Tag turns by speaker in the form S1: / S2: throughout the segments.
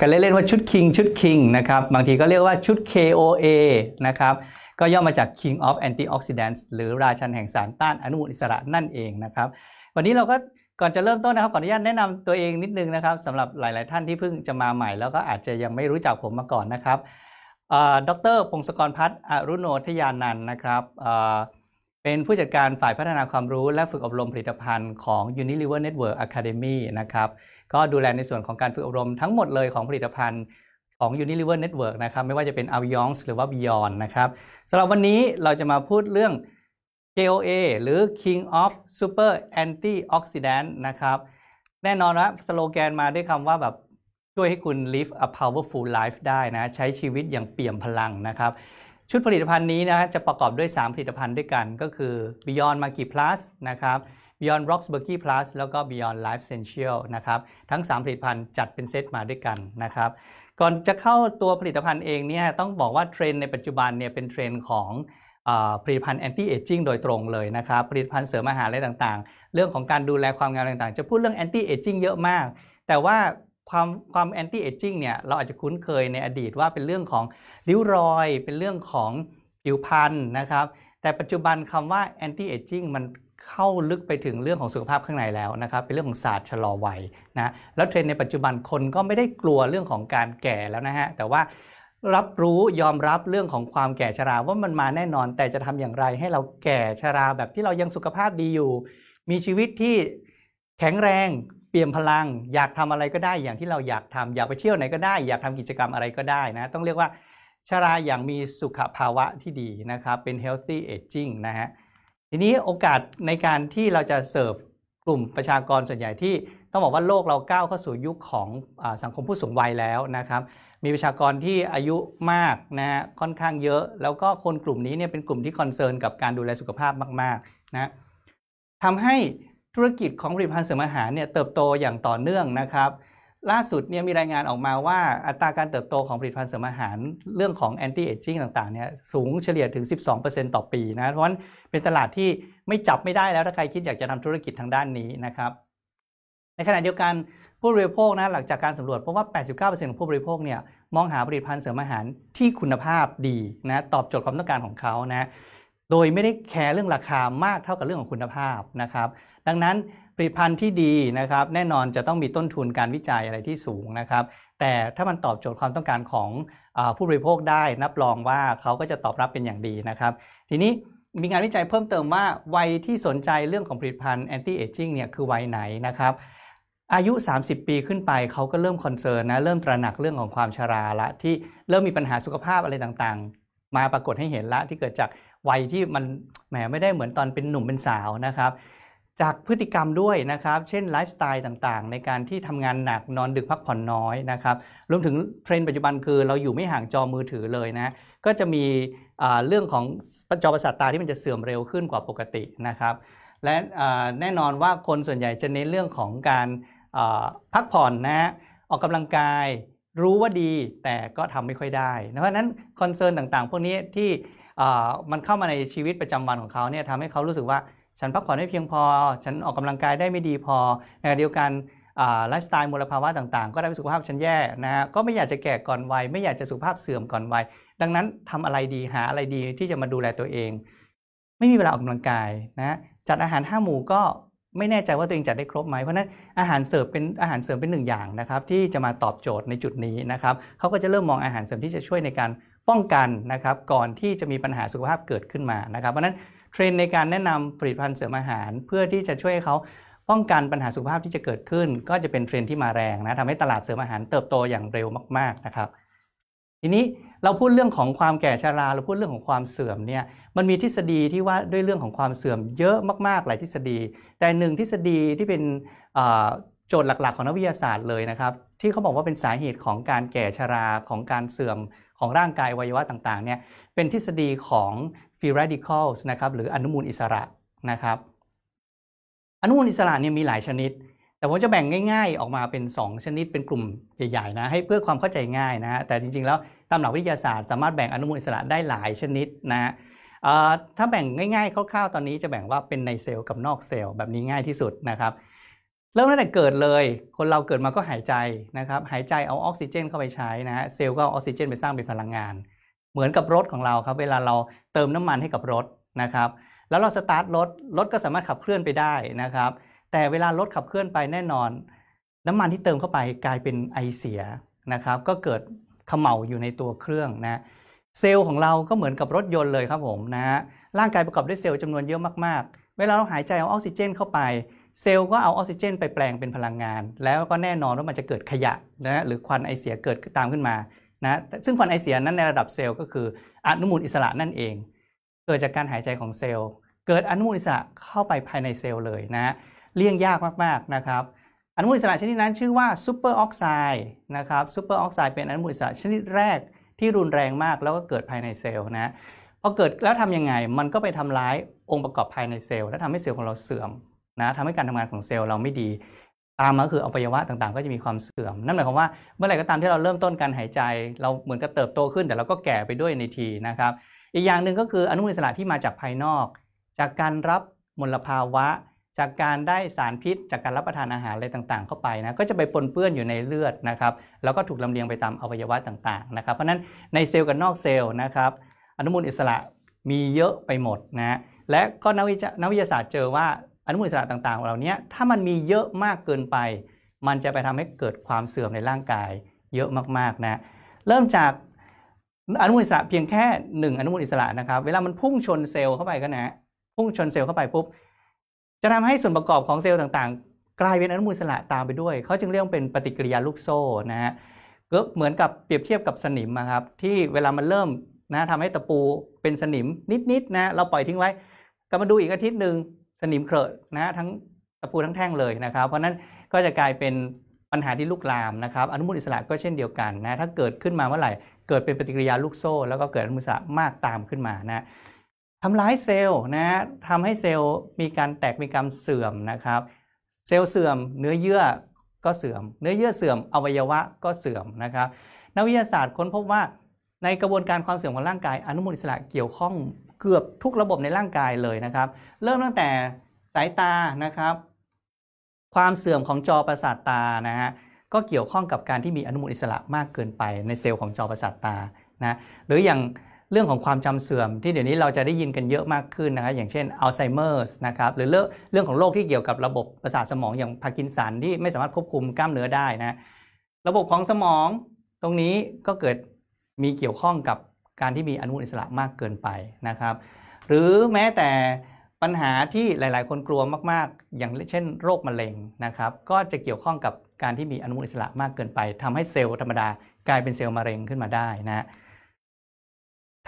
S1: กันเล่นๆว่าชุด King ชุด King นะครับบางทีก็เรียกว่าชุด KOA นะครับก็ย่อมาจาก King of Antioxidants หรือราชันแห่งสารต้านอนุมูลอิสระนั่นเองนะครับวันนี้เราก็ก่อนจะเริ่มต้นนะครับขออนุญาตแนะนำตัวเองนิดนึงนะครับสำหรับหลาย ๆ ท่านที่เพิ่งจะมาใหม่ แล้วก็อาจจะยังไม่รู้จักผมมาก่อนนะครับดรพงศกรพัฒน์อรุโนทยานันนะครับเป็นผู้จัดการฝ่ายพัฒนาความรู้และฝึกอบรมผลิตภัณฑ์ของ Unilever Network Academy นะครับ ก็ดูแลในส่วนของการฝึกอบรมทั้งหมดเลยของผลิตภัณฑ์ของ Unilever Network นะครับไม่ว่าจะเป็น Aviance หรือว่า Beyond นะครับสำหรับวันนี้เราจะมาพูดเรื่อง KOA หรือ King of Super Antioxidant นะครับแน่นอนนะสโลแกนมาด้วยคำว่าแบบช่วยให้คุณ live a powerful life ได้นะ ใช้ชีวิตอย่างเปี่ยมพลังนะครับ ชุดผลิตภัณฑ์นี้นะจะประกอบด้วย 3 ผลิตภัณฑ์ด้วยกันก็คือ Beyond Magi Plus นะครับ Beyond Rocks b u r g y Plus แล้วก็ Beyond Life Essential นะครับทั้ง 3 ผลิตภัณฑ์จัดเป็นเซตมาด้วยกันนะครับก่อนจะเข้าตัวผลิตภัณฑ์เองเนี่ยต้องบอกว่าเทรนในปัจจุบันเนี่ยเป็นเทรนของผลิตภัณฑ์ anti-aging โดยตรงเลยนะครับผลิตภัณฑ์เสริมอาหารอะไรต่างๆ เรื่องของการดูแลความงามต่างๆ จะพูดเรื่อง anti-aging เยอะมาก แต่ว่าความความ anti-aging เนี่ยเราอาจจะคุ้นเคยในอดีตว่าเป็นเรื่องของริ้วรอย เป็นเรื่องของผิวพรรณนะครับแต่ปัจจุบันคำว่าแอนตี้เอจิ้งมัน เข้าลึกไปถึงเรื่องของสุขภาพข้างในแล้วนะครับ เป็นเรื่องของศาสตร์ชะลอวัยนะแล้วเทรนในปัจจุบันคนก็ไม่ได้กลัวเรื่องของการแก่แล้วนะฮะแต่ว่ารับรู้ยอมรับเรื่องของความแก่ชราว่ามันมาแน่นอน แต่จะทำอย่างไรให้เราแก่ชราแบบที่เรายังสุขภาพดีอยู่ มีชีวิตที่แข็งแรงเปี่ยมพลัง อยากทำอะไรก็ได้อย่างที่เราอยากทำอยากไปเที่ยวไหนก็ได้ อยากทำกิจกรรมอะไรก็ได้นะต้องเรียกว่าชราอย่างมีสุขภาวะที่ดีนะครับเป็น healthy aging นะฮะ ทีนี้โอกาสในการที่เราจะเสิร์ฟกลุ่มประชากรส่วนใหญ่ที่ต้องบอกว่าโลกเราก้าวเข้าสู่ยุคของอสังคมผู้สูงวัยแล้วนะครับ มีประชากรที่อายุมากนะฮะค่อนข้างเยอะ แล้วก็คนกลุ่มนี้เนี่ยเป็นกลุ่มที่ concern กับการดูแลสุขภาพมากๆนะทำให้ธุรกิจของผลิตภัณฑ์เสริมอาหารเนี่ยเติบโตอย่างต่อเนื่องนะครับ ล่าสุดเนี่ยมีรายงานออกมาว่าอัตราการเติบโตของผลิตภัณฑ์เสริมอาหารเรื่องของแอนตี้เอจิ้งต่างๆเนี่ยสูงเฉลี่ยถึง 12%ต่อปีนะเพราะฉะนั้นเป็นตลาดที่ไม่จับไม่ได้แล้วถ้าใครคิดอยากจะทำธุรกิจทางด้านนี้นะครับในขณะเดียวกันผู้บริโภคนะหลังจากการสำรวจพบว่า 89%ของผู้บริโภคเนี่ยมองหาผลิตภัณฑ์เสริมอาหารที่คุณภาพดีนะตอบโจทย์ความต้องการของเขานะโดยไม่ได้แคร์เรื่องราคามากเท่ากับเรื่องของคุณภาพนะครับดังนั้น ผลิตภัณฑ์ที่ดีนะครับ แน่นอนจะต้องมีต้นทุนการวิจัยอะไรที่สูงนะครับ แต่ถ้ามันตอบโจทย์ความต้องการของอผู้บริโภคได้รับรองว่าเขาก็จะตอบรับเป็นอย่างดีนะครับ ทีนี้มีงานวิจัยเพิ่มเติมว่าวัยที่สนใจเรื่องของผลิตภัณฑ์ anti-aging เนี่ยคือวัยไหนนะครับอายุ 30 ปีขึ้นไปเขาก็เริ่ม concern นะเริ่มตระหนักเรื่องของความชราละที่เริ่มมีปัญหาสุขภาพอะไรต่างๆ มาปรากฏให้เห็นละที่เกิดจากวัยที่มันแหมไม่ได้เหมือนตอนเป็นหนุ่มเป็นสาวนะครับ จากพฤติกรรมด้วยนะครับ เช่นไลฟ์สไตล์ต่างๆ ในการที่ทำงานหนักนอนดึกพักผ่อนน้อยนะครับ รวมถึงเทรนด์ปัจจุบันคือเราอยู่ไม่ห่างจอมือถือเลยนะ ก็จะมีเรื่องของจอประสาทตาที่มันจะเสื่อมเร็วขึ้นกว่าปกตินะครับ และแน่นอนว่าคนส่วนใหญ่จะเน้นเรื่องของการพักผ่อนนะฮะออกกำลังกายรู้ว่าดีแต่ก็ทำไม่ค่อยได้ เพราะนั้นคอนเซิร์นต่างๆ พวกนี้ที่มันเข้ามาในชีวิตประจำวันของเขาเนี่ยทำให้เขารู้สึกว่า ฉันพักผ่อนไม่เพียงพอ ฉันออกกำลังกายได้ไม่ดีพอในเดียวกันไลฟ์สไตล์มลภาวะต่างๆ ก็ได้สุขภาพฉันแย่นะฮะก็ไม่อยากจะแก่ก่อนวัย ไม่อยากจะสุขภาพเสื่อมก่อนวัย ดังนั้นทำอะไรดีหาอะไรดีที่จะมาดูแลตัวเอง ไม่มีเวลาออกกำลังกายนะจัดอาหารห้าหมู่ก็ไม่แน่ใจว่าตัวเองจะได้ครบไหมเพราะนั้นอาหารเสริมเป็นอาหารเสริมเป็นหนึ่งอย่างนะครับ ที่จะมาตอบโจทย์ในจุดนี้นะครับเขาก็จะเริ่มมองอาหารเสริมที่จะช่วยในการป้องกันนะครับ ก่อนที่จะมีปัญหาสุขภาพเกิดขึ้นมานะครับ เพราะนั้น รนในการแนะนำผลิตภัณฑ์เสริมอาหาร เพื่อที่จะช่วยให้เขาป้องกันปัญหาสุขภาพที่จะเกิดขึ้น ก็จะเป็นเทรนที่มาแรงนะทำให้ตลาดเสริมอาหารเติบโตอย่างเร็วมาก ๆนะครับ ทีนี้เราพูดเรื่องของความแก่ชราเราพูดเรื่องของความเสื่อมเนี่ยมันมีทฤษฎีที่ว่าด้วยเรื่องของความเสื่อมเยอะมากๆหลายทฤษฎี แต่หนึ่งทฤษฎีที่เป็นโจทย์หลัก ๆ ของนักวิทยาศาสตร์เลยนะครับ ที่เขาบอกว่าเป็นสาเหตุของการแก่ชราของการเสื่อมของร่างกายวัยวะต่างๆเนี่ยเป็นทฤษฎีของ free radicals นะครับหรืออนุมูลอิสระนะครับ อนุมูลอิสระเนี่ยมีหลายชนิด แต่ผมจะแบ่งง่ายๆ ออกมาเป็น 2 ชนิดเป็นกลุ่มใหญ่ๆนะให้เพื่อความเข้าใจง่ายนะฮะแต่จริงๆแล้วตามหลักวิทยาศาสตร์ สามารถแบ่งอนุมูลอิสระได้หลายชนิดนะถ้าแบ่งง่ายๆคร่าวๆตอนนี้จะแบ่งว่าเป็นในเซลล์กับนอกเซลล์แบบนี้ง่ายที่สุดนะครับเริ่มตั้งแต่เกิดเลย คนเราเกิดมาก็หายใจนะครับ หายใจเอาออกซิเจนเข้าไปใช้นะฮะ เซลล์ก็เอาออกซิเจนไปสร้างเป็นพลังงาน เหมือนกับรถของเราครับ เวลาเราเติมน้ำมันให้กับรถนะครับ แล้วเราสตาร์ทรถ รถก็สามารถขับเคลื่อนไปได้นะครับ แต่เวลารถขับเคลื่อนไปแน่นอน น้ำมันที่เติมเข้าไปกลายเป็นไอเสียนะครับ ก็เกิดเขม่าอยู่ในตัวเครื่องนะเซลล์ของเราก็เหมือนกับรถยนต์เลยครับผมนะฮะร่างกายประกอบด้วยเซลล์จำนวนเยอะมากๆ เวลาเราหายใจเอาออกซิเจนเข้าไป เซลล์ก็เอาออกซิเจนไปแปลงเป็นพลังงาน แล้วก็แน่นอนว่ามันจะเกิดขยะนะหรือควันไอเสียเกิดตามขึ้นมา นะซึ่งควันไอเสียนั้นในระดับเซลล์ก็คืออนุมูลอิสระนั่นเอง เกิดจากการหายใจของเซลล์ เกิดอนุมูลอิสระเข้าไปภายในเซลล์เลยนะเลี่ยงยากมากๆนะครับอนุมูลอิสระชนิดนั้นชื่อว่าซูเปอร์ออกไซด์นะครับซูเปอร์ออกไซด์เป็นอนุมูลอิสระชนิดแรกที่รุนแรงมากแล้วก็เกิดภายในเซลล์นะพอเกิดแล้วทำยังไงมันก็ไปทำร้ายองค์ประกอบภายในเซลล์ และทำให้เซลล์ของเราเสื่อมนะทำให้การทำงานของเซลล์เราไม่ดี ตามมาคืออวัยวะต่างๆ ก็จะมีความเสื่อม นั่นหมายความว่าเมื่อไหร่ก็ตามที่เราเริ่มต้นการหายใจ เราเหมือนกับเติบโตขึ้นแต่เราก็แก่ไปด้วยในทีนะครับ อีกอย่างหนึ่งก็คืออนุมูลอิสระที่มาจากภายนอก จากการรับมลภาวะ จากการได้สารพิษ จากการรับประทานอาหารอะไรต่างๆ เข้าไปนะก็จะไปปนเปื้อนอยู่ในเลือดนะครับแล้วก็ถูกลำเลียงไปตามอวัยวะต่างๆนะครับ เพราะฉะนั้นในเซลล์กับนอกเซลล์นะครับอนุมูลอิสระมีเยอะไปหมดนะและก็นักวิจนักวิทยาศาสตร์เจอว่า อนุมูลอิสระต่างๆเหล่านี้ถ้ามันมีเยอะมากเกินไป มันจะไปทำให้เกิดความเสื่อมในร่างกาย เยอะมากๆนะเริ่มจากอนุมูลอิสระเพียงแค่หนึ่งอนุมูลอิสระนะครับเวลามันพุ่งชนเซลล์เข้าไปก็นะพุ่งชนเซลล์เข้าไปปุ๊บจะทำให้ส่วนประกอบของเซลล์ต่างๆ กลายเป็นอนุมูลอิสระตามไปด้วย เขาจึงเรียกเป็นปฏิกิริยาลูกโซ่นะฮะก็เหมือนกับเปรียบเทียบกับสนิมครับที่เวลามันเริ่มนะทำให้ตะปูเป็นสนิมนิดๆนะเราปล่อยทิ้งไว้กลับมาดูอีกอาทิตย์หนึ่ง สนิมเขรอะนะทั้งตะปูทั้งแท่งเลยนะครับ เพราะนั้นก็จะกลายเป็นปัญหาที่ลุกลามนะครับ อนุมูลอิสระก็เช่นเดียวกันนะถ้าเกิดขึ้นมาเมื่อไหร่เกิดเป็นปฏิกิริยาลูกโซ่ แล้วก็เกิดอนุมูลอิสระมากตามขึ้นมานะทำร้ายเซลล์นะทำให้เซลล์มีการแตกมีการเสื่อมนะครับ เซลล์เสื่อม เนื้อเยื่อก็เสื่อม เนื้อเยื่อเสื่อม อวัยวะก็เสื่อมนะครับนักวิทยาศาสตร์ค้นพบว่าในกระบวนการความเสื่อมของร่างกายอนุมูลอิสระเกี่ยวข้อง เกือบทุกระบบในร่างกายเลยนะครับ เริ่มตั้งแต่สายตานะครับ ความเสื่อมของจอประสาทตานะฮะก็เกี่ยวข้องกับการที่มีอนุมูลอิสระมากเกินไปในเซลล์ของจอประสาทตานะหรืออย่างเรื่องของความจำเสื่อมที่เดี๋ยวนี้เราจะได้ยินกันเยอะมากขึ้นนะครับอย่างเช่นอัลไซเมอร์สนะครับหรือเรื่องของโรคที่เกี่ยวกับระบบประสาทสมองอย่างพาร์กินสันที่ไม่สามารถควบคุมกล้ามเนื้อได้นะระบบของสมองตรงนี้ก็เกิดมีเกี่ยวข้องกับ การที่มีอนุมูลอิสระมากเกินไปนะครับ หรือแม้แต่ปัญหาที่หลาย ๆ คนกลัวมาก ๆ อย่างเช่นโรคมะเร็งนะครับ ก็จะเกี่ยวข้องกับการที่มีอนุมูลอิสระมากเกินไปทำให้เซลล์ธรรมดากลายเป็นเซลล์มะเร็งขึ้นมาได้นะ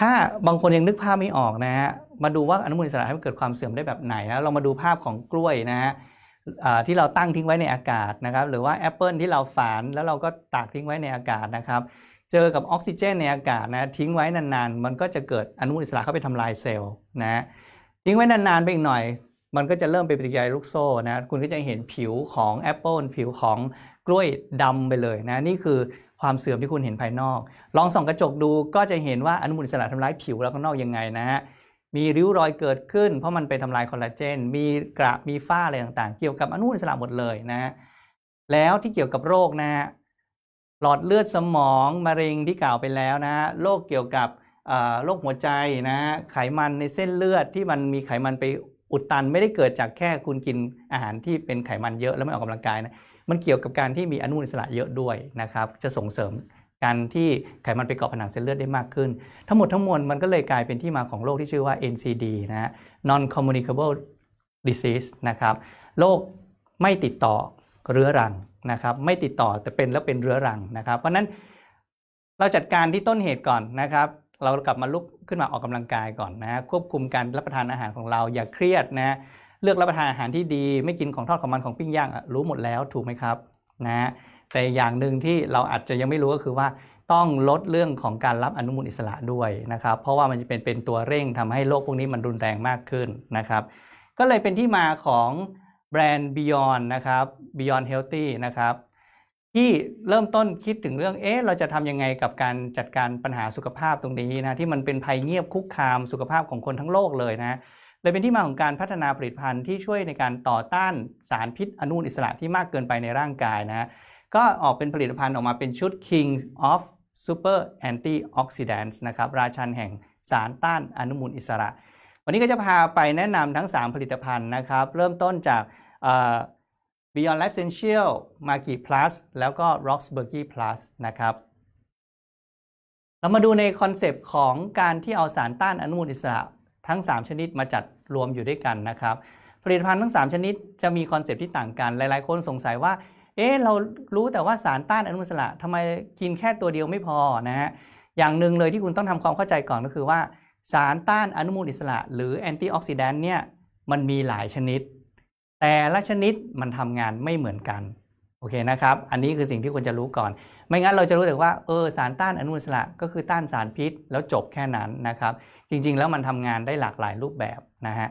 S1: ถ้าบางคนยังนึกภาพไม่ออกนะฮะมาดูว่าอนุมูลอิสระให้มันเกิดความเสื่อมได้แบบไหนนะเรามาดูภาพของกล้วยนะฮะ ที่เราตั้งทิ้งไว้ในอากาศนะครับ หรือว่าแอปเปิลที่เราฝานแล้วเราก็ตากทิ้งไว้ในอากาศนะครับ เจอกับออกซิเจนในอากาศนะทิ้งไว้นานๆ มันก็จะเกิดอนุมูลอิสระเข้าไปทำลายเซลล์นะทิ้งไว้นานๆไปอีกหน่อย มันก็จะเริ่มเป็นปฏิกิริยาลูกโซ่นะคุณก็จะเห็นผิวของแอปเปิลผิวของกล้วยดำไปเลยนะนี่คือความเสื่อมที่คุณเห็นภายนอก ลองส่องกระจกดูก็จะเห็นว่าอนุมูลอิสระทำร้ายผิวแล้วข้างนอกยังไงนะฮะ มีริ้วรอยเกิดขึ้น เพราะมันไปทำลายคอลลาเจน มีกระมีฝ้าอะไรต่างๆ เกี่ยวกับอนุมูลอิสระหมดเลยนะแล้วที่เกี่ยวกับโรคนะฮะหลอดเลือดสมองมะเร็งที่กล่าวไปแล้วนะโรคเกี่ยวกับโรคหัวใจนะไขมันในเส้นเลือดที่มันมีไขมันไปอุดตันไม่ได้เกิดจากแค่คุณกินอาหารที่เป็นไขมันเยอะแล้วไม่ออกกำลังกายนะมันเกี่ยวกับการที่มีอนุมูลอิสระเยอะด้วยนะครับ จะส่งเสริม การที่ไขมันไปเกาะผนังเส้นเลือดได้มากขึ้น ทั้งหมดทั้งมวลมันก็เลยกลายเป็นที่มาของโรคที่ชื่อว่า NCD นะ non communicable disease นะครับโรคไม่ติดต่อเรื้อรังนะครับ ไม่ติดต่อแต่เป็นแล้วเป็นเรื้อรังนะครับ เพราะนั้นเราจัดการที่ต้นเหตุก่อนนะครับ เรากลับมาลุกขึ้นมาออกกำลังกายก่อนนะควบคุมการรับประทานอาหารของเราอย่าเครียดนะเลือกรับประทานอาหารที่ดี ไม่กินของทอดของมันของปิ้งย่างรู้หมดแล้วถูกไหมครับนะ แต่อย่างหนึ่งที่เราอาจจะยังไม่รู้ก็คือว่าต้องลดเรื่องของการรับอนุมูลอิสระด้วยนะครับ เพราะว่ามันจะเป็นเป็นตัวเร่งทำให้โรคพวกนี้มันรุนแรงมากขึ้นนะครับ ก็เลยเป็นที่มาของแบรนด์ Beyond นะครับ Beyond Healthy นะครับที่เริ่มต้นคิดถึงเรื่อง เอ๊ะ เราจะทำยังไงกับการจัดการปัญหาสุขภาพตรงนี้นะ ที่มันเป็นภัยเงียบคุกคามสุขภาพของคนทั้งโลกเลยนะ เลยเป็นที่มาของการพัฒนาผลิตภัณฑ์ที่ช่วยในการต่อต้านสารพิษอนุมูลอิสระที่มากเกินไปในร่างกายนะ ก็ออกเป็นผลิตภัณฑ์ออกมาเป็นชุด King of Super Antioxidants นะครับ ราชันแห่งสารต้านอนุมูลอิสระ วันนี้ก็จะพาไปแนะนำทั้ง 3 ผลิตภัณฑ์นะครับ เริ่มต้นจาก Beyond Life Essential m a g i Plus แล้วก็ Roxburghy Plus นะครับ เรามาดูใน concept ของการที่เอาสารต้านอนุมูลอิสระทั้ง 3 ชนิดมาจัดรวมอยู่ด้วยกันนะครับ ผลิตภัณฑ์ทั้ง 3 ชนิดจะมี concept ที่ต่างกัน หลาย ๆ คนสงสัยว่า เอ๊ะเรารู้แต่ว่าสารต้านอนุมูลอิสระทำไมกินแค่ตัวเดียวไม่พอนะฮะอย่างหนึ่งเลยที่คุณต้องทำความเข้าใจก่อนก็คือว่า สารต้านอนุมูลอิสระ หรือแอนตี้ออกซิแดนต์เนี่ยมันมีหลายชนิด แต่ละชนิดมันทำงานไม่เหมือนกันโอเคนะครับ อันนี้คือสิ่งที่ควรจะรู้ก่อน ไม่งั้นเราจะรู้แต่ว่าเออสารต้านอนุมูลอิสระก็คือต้านสารพิษ แล้วจบแค่นั้นนะครับ จริงๆ แล้วมันทำงานได้หลากหลายรูปแบบนะฮะ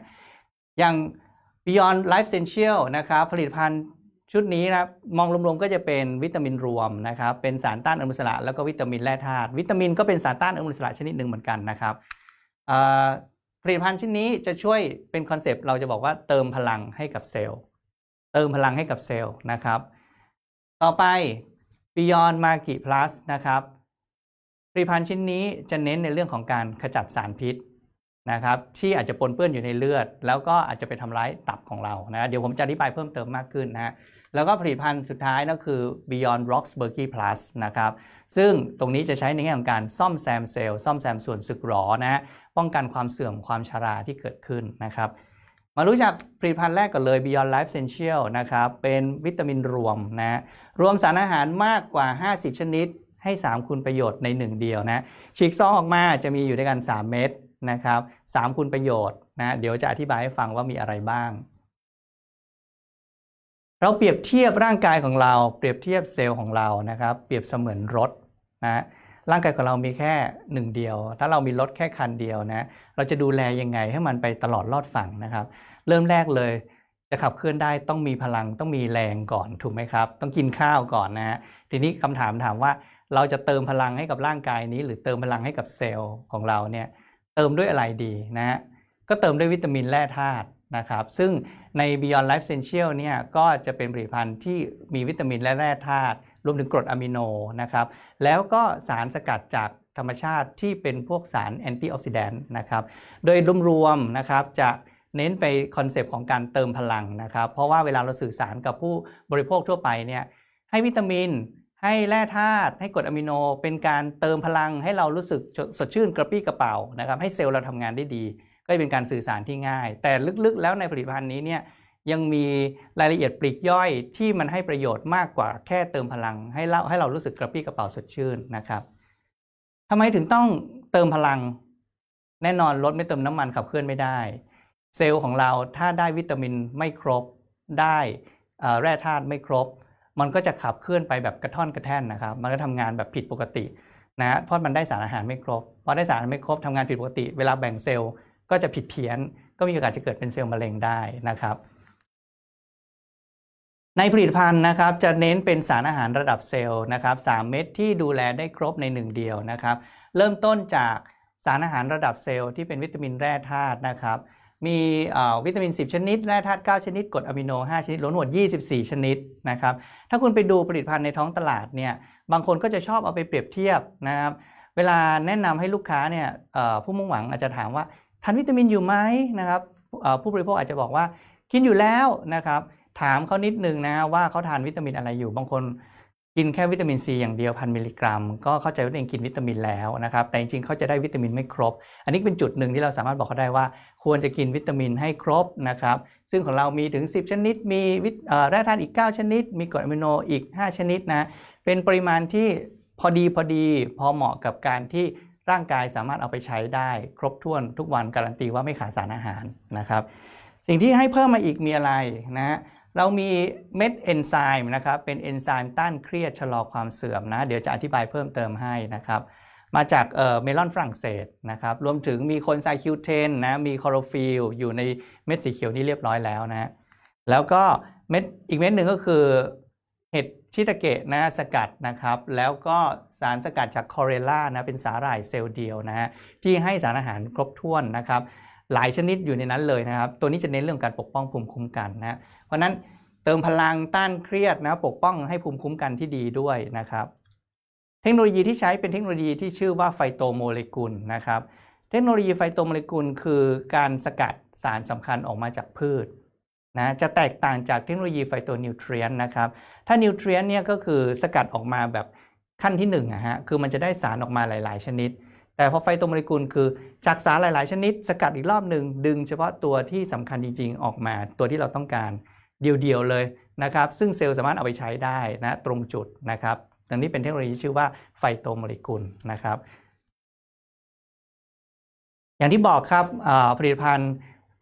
S1: อย่าง Beyond Life Essential นะครับผลิตภัณฑ์ ชุดนี้นะมองรวมๆก็จะเป็นวิตามินรวมนะครับเป็นสารต้านอนุมูลอิสระแล้วก็วิตามินแร่ธาตุวิตามินก็เป็นสารต้านอนุมูลอิสระชนิดหนึ่งเหมือนกันนะครับผลิตภัณฑ์ชิ้นนี้จะช่วยเป็น concept เราจะบอกว่าเติมพลังให้กับเซลล์ เติมพลังให้กับเซลล์นะครับ ต่อไป Beyond m a g i Plus นะครับผลิตภัณฑ์ชิ้นนี้จะเน้นในเรื่องของการขจัดสารพิษนะครับที่อาจจะปนเปื้อนอยู่ในเลือด แล้วก็อาจจะไปทำร้ายตับของเรานะเดี๋ยวผมจะอธิบายเพิ่มเติมมากขึ้นนะฮะ แล้วก็ผลิตภัณฑ์สุดท้ายนั่นคือ Beyond Roxburghy Plus นะครับ ซึ่งตรงนี้จะใช้ในแง่ของการซ่อมแซมเซลล์ซ่อมแซมส่วนสึกหรอนะฮะป้องกันความเสื่อมความชราที่เกิดขึ้นนะครับ มารู้จักผลิตภัณฑ์แรกก่อนเลย Beyond Life Essential นะครับ เป็นวิตามินรวมนะรวมสารอาหารมากกว่า 50 ชนิด ให้ 3 คุณประโยชน์ใน 1 เดียวนะฉีกซองออกมาจะมีอยู่ด้วยกัน 3 เม็ดนะครับ3คุณประโยชน์นะเดี๋ยวจะอธิบายให้ฟังว่ามีอะไรบ้าง เราเปรียบเทียบร่างกายของเรา เปรียบเทียบเซลล์ของเรานะครับ เปรียบเสมือนรถนะร่างกายของเรามีแค่หนึ่งเดียว ถ้าเรามีรถแค่คันเดียวนะ เราจะดูแลยังไงให้มันไปตลอดรอดฝั่งนะครับ เริ่มแรกเลยจะขับเคลื่อนได้ต้องมีพลังต้องมีแรงก่อนถูกไหมครับ ต้องกินข้าวก่อนนะฮะทีนี้คำถามถามว่าเราจะเติมพลังให้กับร่างกายนี้ หรือเติมพลังให้กับเซลล์ของเราเนี่ยเติมด้วยอะไรดีนะฮะก็เติมด้วยวิตามินแร่ธาตุ นะครับซึ่งใน Beyond Life Essential เนี่ยก็จะเป็นผลิตภัณฑ์ที่มีวิตามินและแร่ธาตุรวมถึงกรดอะมิโนนะครับแล้วก็สารสกัดจากธรรมชาติที่เป็นพวกสาร antioxidant นะครับโดยรวมๆนะครับจะเน้นไป concept ของการเติมพลังนะครับ เพราะว่าเวลาเราสื่อสารกับผู้บริโภคทั่วไปเนี่ยให้วิตามิน ให้แร่ธาตุให้กรดอะมิโน เป็นการเติมพลังให้เรารู้สึกสดชื่นกระปรี้กระเป๋านะครับให้เซลล์เราทำงานได้ดี ก็เป็นการสื่อสารที่ง่าย แต่ลึกๆ แล้วในผลิตภัณฑ์นี้เนี่ยยังมีรายละเอียดปลีกย่อยที่มันให้ประโยชน์มากกว่าแค่เติมพลัง ให้เราให้เรารู้สึกกระปรี้กระเป๋าสดชื่นนะครับทำไมถึงต้องเติมพลัง แน่นอนรถไม่เติมน้ำมันขับเคลื่อนไม่ได้ เซลล์ของเราถ้าได้วิตามินไม่ครบ ได้แร่ธาตุไม่ครบ มันก็จะขับเคลื่อนไปแบบกระท่อนกระแท่นนะครับ มันก็ทำงานแบบผิดปกตินะเพราะมันได้สารอาหารไม่ครบพอได้สารอาหารไม่ครบทำงานผิดปกติ เวลาแบ่งเซลล์ ก็จะผิดเพี้ยน ก็มีโอกาสจะเกิดเป็นเซลล์มะเร็งได้นะครับ ในผลิตภัณฑ์นะครับจะเน้นเป็นสารอาหารระดับเซลล์นะครับ3เม็ดที่ดูแลได้ครบใน1เดียวนะครับ เริ่มต้นจากสารอาหารระดับเซลล์ที่เป็นวิตามินแร่ธาตุนะครับมีวิตามิน 10 ชนิด แร่ธาตุ9ชนิดกรดอะมิโน 5 ชนิดรวมทั้งหมด24 ชนิดนะครับ ถ้าคุณไปดูผลิตภัณฑ์ในท้องตลาดเนี่ย บางคนก็จะชอบเอาไปเปรียบเทียบนะครับ เวลาแนะนำให้ลูกค้าเนี่ยผู้มุ่งหวังอาจจะถามว่า ทานวิตามินอยู่ไหมนะครับผู้บริโภคอาจจะบอกว่ากินอยู่แล้วนะครับ ถามเขานิดนึงนะว่าเขาทานวิตามินอะไรอยู่บางคนกินแค่วิตามินซีอย่างเดียวพันมิลลิกรัม ก็เข้าใจว่าตัวเองกินวิตามินแล้วนะครับ แต่จริงๆเขาจะได้วิตามินไม่ครบ อันนี้เป็นจุดหนึ่งที่เราสามารถบอกเขาได้ว่า ควรจะกินวิตามินให้ครบนะครับ ซึ่งของเรามีถึง 10 ชนิด มีแร่ธาตุอีก 9 ชนิด มีกรดอะมิโนอีก 5 ชนิดนะ เป็นปริมาณที่พอดีพอดีพอเหมาะกับการที่ ร่างกายสามารถเอาไปใช้ได้ครบถ้วนทุกวันการันตีว่าไม่ขาดสารอาหารนะครับ สิ่งที่ให้เพิ่มมาอีกมีอะไรนะ เรามีเม็ดเอนไซม์นะครับ เป็นเอนไซม์ต้านเครียดชะลอความเสื่อมนะ เดี๋ยวจะอธิบายเพิ่มเติมให้นะครับ มาจากเมลอนฝรั่งเศสนะครับ รวมถึงมี coenzyme Q10นะ มีคลอโรฟิลล์อยู่ในเม็ดสีเขียวนี้เรียบร้อยแล้วนะ แล้วก็เม็ดอีกเม็ดหนึ่งก็คือเห็ด shiitake นะสกัดนะครับ แล้วก็สารสกัดจาก chlorella นะเป็นสาหร่ายเซลล์เดียวนะฮะที่ให้สารอาหารครบถ้วนนะครับ หลายชนิดอยู่ในนั้นเลยนะครับ ตัวนี้จะเน้นเรื่องการปกป้องภูมิคุ้มกันนะเพราะฉะนั้นเติมพลังต้านเครียดนะปกป้องให้ภูมิคุ้มกันที่ดีด้วยนะครับ เทคโนโลยีที่ใช้เป็นเทคโนโลยีที่ชื่อว่า phyto โมเลกุลนะครับ เทคโนโลยี phyto โมเลกุลคือการสกัดสารสำคัญออกมาจากพืช นะจะแตกต่างจากเทคโนโลยี phytonutrient นะครับ ถ้า nutrient เนี่ยก็คือสกัดออกมาแบบขั้นที่1นึ่งอะฮะคือมันจะได้สารออกมาหลาย ๆ ชนิด แต่พอ phyto โมเลกุลคือจากสารหลาย ๆ ชนิด สกัดอีกรอบหนึ่งดึงเฉพาะตัวที่สำคัญจริง ๆ ออกมาตัวที่เราต้องการเดียว ๆ เลยนะครับ ซึ่งเซลล์สามารถเอาไปใช้ได้นะตรงจุดนะครับดังนี้เป็นเทคโนโลยีที่ชื่อว่าไฟโตโมเลกุลนะครับ อย่างที่บอกครับผลิตภัณฑ์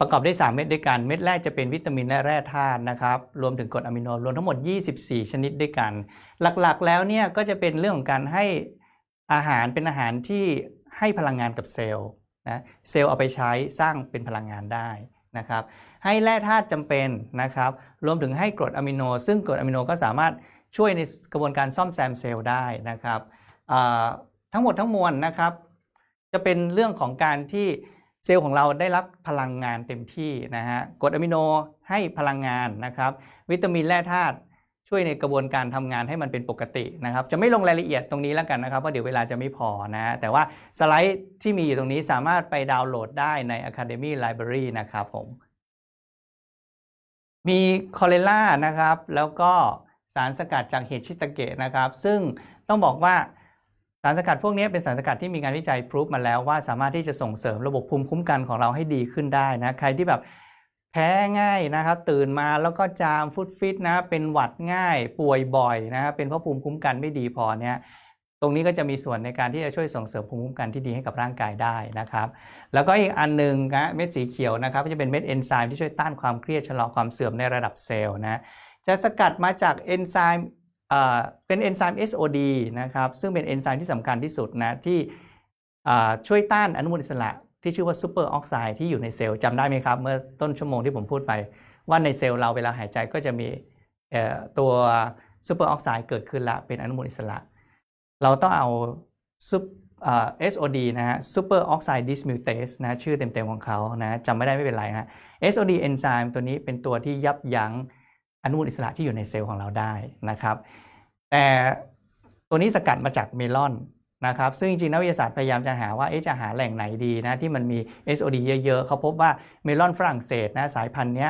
S1: ประกอบด้วย 3 เม็ดด้วยกัน เม็ดแรกจะเป็นวิตามินและแร่ธาตุนะครับ รวมถึงกรดอะมิโน รวมทั้งหมด 24 ชนิดด้วยกัน หลักๆ แล้วเนี่ยก็จะเป็นเรื่องของการให้อาหารเป็นอาหารที่ให้พลังงานกับเซลล์นะเซลล์เอาไปใช้สร้างเป็นพลังงานได้นะครับ ให้แร่ธาตุจำเป็นนะครับ รวมถึงให้กรดอะมิโน ซึ่งกรดอะมิโนก็สามารถช่วยในกระบวนการซ่อมแซมเซลล์ได้นะครับทั้งหมดทั้งมวลนะครับ จะเป็นเรื่องของการที่ ซลล์ของเราได้รับพลังงานเต็มที่นะฮะกรดอะมิโนให้พลังงานนะครับ วิตามินแร่ธาตุช่วยในกระบวนการทำงานให้มันเป็นปกตินะครับ จะไม่ลงรายละเอียดตรงนี้แล้วกันนะครับเพราะเดี๋ยวเวลาจะไม่พอนะ แต่ว่าสไลด์ที่มีอยู่ตรงนี้สามารถไปดาวน์โหลดได้ใน Academy Library นะครับผม มีคอเลล่านะครับ แล้วก็สารสกัดจากเห็ดชิตาเกะนะครับ ซึ่งต้องบอกว่า สารสกัดพวกนี้เป็นสารสกัดที่มีการวิจัยพิสูจมาแล้วว่าสามารถที่จะส่งเสริมระบบภูมิคุ้มกันของเราให้ดีขึ้นได้นะใครที่แบบแพ้ง่ายนะครับ ตื่นมาแล้วก็จามฟุตฟิตนะเป็นหวัดง่ายป่วยบ่อยนะเป็นเพราะภูมิคุ้มกันไม่ดีพอเนี่ยตรงนี้ก็จะมีส่วนในการที่จะช่วยส่งเสริมภูมิคุ้มกันที่ดีให้กับร่างกายได้นะครับ แล้วก็อีกอันหนึ่งนะเม็ดสีเขียวนะครับจะเป็นเม็ดเอนไซม์ที่ช่วยต้านความเครียดชะลอความเสื่อมในระดับเซลล์นะจะสกัดมาจากเอนไซม์ เป็นเอนไซม์ SOD นะครับซึ่งเป็นเอนไซม์ที่สำคัญที่สุดนะที่ช่วยต้านอนุมูลอิสระที่ชื่อว่า superoxide ที่อยู่ในเซลล์จำได้ไหมครับ เมื่อต้นชั่วโมงที่ผมพูดไป ว่าในเซลล์เราเวลาหายใจก็จะมีตัว superoxide เกิดขึ้นละเป็นอนุมูลอิสระ เราต้องเอาซุป SOD นะฮะ Super Oxide Dismutase นะชื่อเต็มๆของเขานะจำไม่ได้ไม่เป็นไรฮะ SOD เอนไซม์ตัวนี้เป็นตัวที่ยับยั้ง อนุมูลอิสระที่อยู่ในเซลล์ของเราได้นะครับ แต่ตัวนี้สกัดมาจากเมลอนนะครับซึ่งจริงๆนักวิทยาศาสตร์พยายามจะหาว่าจะหาแหล่งไหนดีนะที่มันมี SOD เยอะๆ เขาพบว่าเมลอนฝรั่งเศสนะสายพันธุ์นี้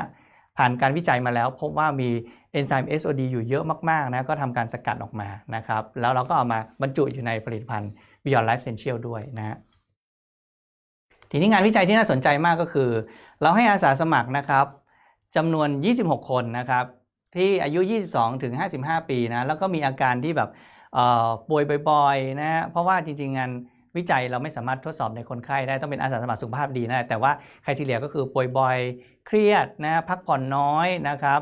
S1: ผ่านการวิจัยมาแล้ว พบว่ามีเอนไซม์ SOD อยู่เยอะมากๆนะก็ทำการสกัดออกมานะครับแล้วเราก็เอามาบรรจุอยู่ในผลิตภัณฑ์ Beyond Life Essential ด้วยนะฮะทีนี้งานวิจัยที่น่าสนใจมากก็คือ เราให้อาสาสมัครนะครับจำนวน 26 คนนะครับ ที่อายุ 22ถึง55 ปีนะแล้วก็มีอาการที่แบบป่วยบ่อยๆนะเพราะว่าจริงๆงานวิจัยเราไม่สามารถทดสอบในคนไข้ได้ต้องเป็นอาสาสมัครสุขภาพดีนะแต่ว่าใครที่เหลือก็คือป่วยบ่อยเครียดนะพักผ่อนน้อยนะครับ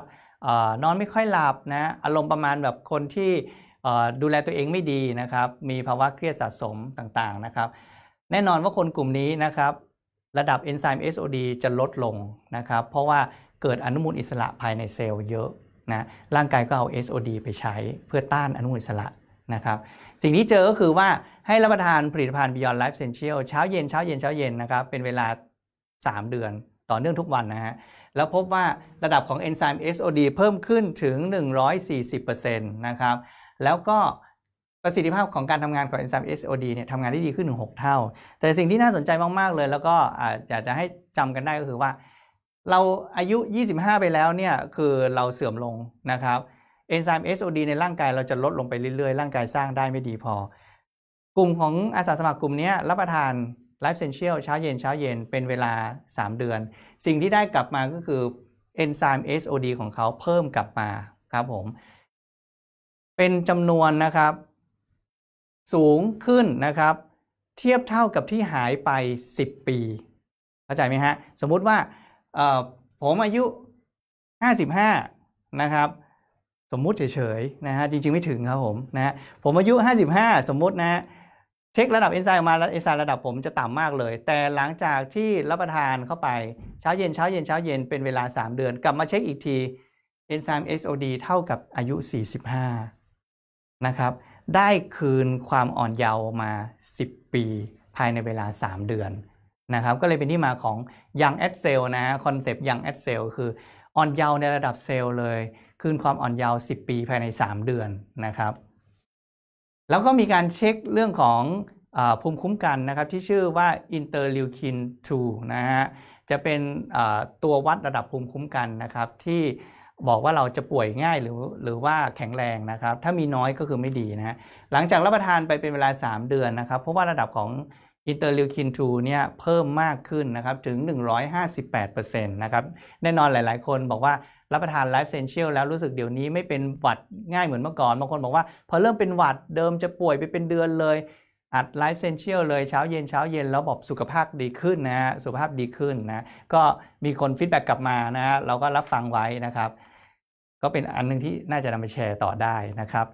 S1: นอนไม่ค่อยหลับนะอารมณ์ประมาณแบบคนที่ดูแลตัวเองไม่ดีนะครับมีภาวะเครียดสะสมต่างๆนะครับแน่นอนว่าคนกลุ่มนี้นะครับระดับเอนไซม์ SOD จะลดลงนะครับเพราะว่าเกิดอนุมูลอิสระภายในเซลล์เยอะ นะร่างกายก็เอา SOD ไปใช้เพื่อต้านอนุมูลอิสระนะครับสิ่งที่เจอก็คือว่าให้รับประทานผลิตภัณฑ์ Beyond Life Essential เช้าเย็นเช้าเย็นเช้าเย็นนะครับเป็นเวลา 3 เดือนต่อเนื่องทุกวันนะฮะแล้วพบว่าระดับของเอนไซม์ SOD เพิ่มขึ้นถึง 140%นะครับแล้วก็ประสิทธิภาพของการทำงานของเอนไซม์ SOD เนี่ยทำงานได้ดีขึ้นถึง6เท่า แต่สิ่งที่น่าสนใจมาก ๆ เลย แล้วก็อยากจะให้จำกันได้ก็คือว่า เราอายุ 25 ไปแล้วเนี่ยคือเราเสื่อมลงนะครับเอนไซม์ SOD ในร่างกายเราจะลดลงไปเรื่อยๆ ร่างกายสร้างได้ไม่ดีพอ กลุ่มของอาสาสมัครกลุ่มนี้รับประทาน Life Essential เช้าเย็นเช้าเย็นเป็นเวลา 3 เดือน สิ่งที่ได้กลับมาก็คือเอนไซม์ SOD ของเขาเพิ่มกลับมาครับผม เป็นจำนวนนะครับ สูงขึ้นนะครับ เทียบเท่ากับที่หายไป 10 ปี เข้าใจไหมฮะ สมมุติว่า ผมอายุ 55 นะครับ สมมุติเฉยๆนะฮะจริงๆไม่ถึงครับผมนะฮะผมอายุ 55 สมมุตินะเช็คระดับเอนไซม์ออกมาเอนไซม์ระดับผมจะต่ำมากเลย แต่หลังจากที่รับประทานเข้าไปเช้าเย็นเช้าเย็นเช้าเย็นเป็นเวลา 3 เดือน กลับมาเช็คอีกทีเอนไซม์ SOD เท่ากับอายุ 45 นะครับ ได้คืนความอ่อนเยาว์มา 10 ปี ภายในเวลา 3 เดือน นะครับก็เลยเป็นที่มาของ Young at Cell นะฮะคอนเซปต์ Young at Cell คืออ่อนเยาว์ในระดับเซลล์เลย คืนความอ่อนเยาว์10 ปีภายใน 3 เดือนนะครับ แล้วก็มีการเช็คเรื่องของอภูมิคุ้มกันนะครับที่ชื่อว่า interleukin 2 นะฮะจะเป็นตัววัดระดับภูมิคุ้มกันนะครับที่บอกว่าเราจะป่วยง่ายหรือหรือว่าแข็งแรงนะครับ ถ้ามีน้อยก็คือไม่ดีนะฮะหลังจากรับประทานไปเป็นเวลา 3 เดือนนะครับ เพราะว่าระดับของ interleukin 2เนี่ยเพิ่มมากขึ้นนะครับถึง 158%นะครับแน่นอนหลายๆ คนบอกว่ารับประทานไลฟ์เซนเชียลแล้วรู้สึกเดี๋ยวนี้ไม่เป็นหวัดง่ายเหมือนเมื่อก่อน บางคนบอกว่าพอเริ่มเป็นหวัดเดิมจะป่วยไปเป็นเดือนเลยอัดไลฟ์เซนเชียลเลยเช้าเย็นเช้าเย็นแล้วบอกสุขภาพดีขึ้นนะฮะสุขภาพดีขึ้นนะก็มีคน feedback กลับมานะฮะเราก็รับฟังไว้นะครับ ก็เป็นอันนึงที่น่าจะนำไปแชร์ต่อได้นะครับ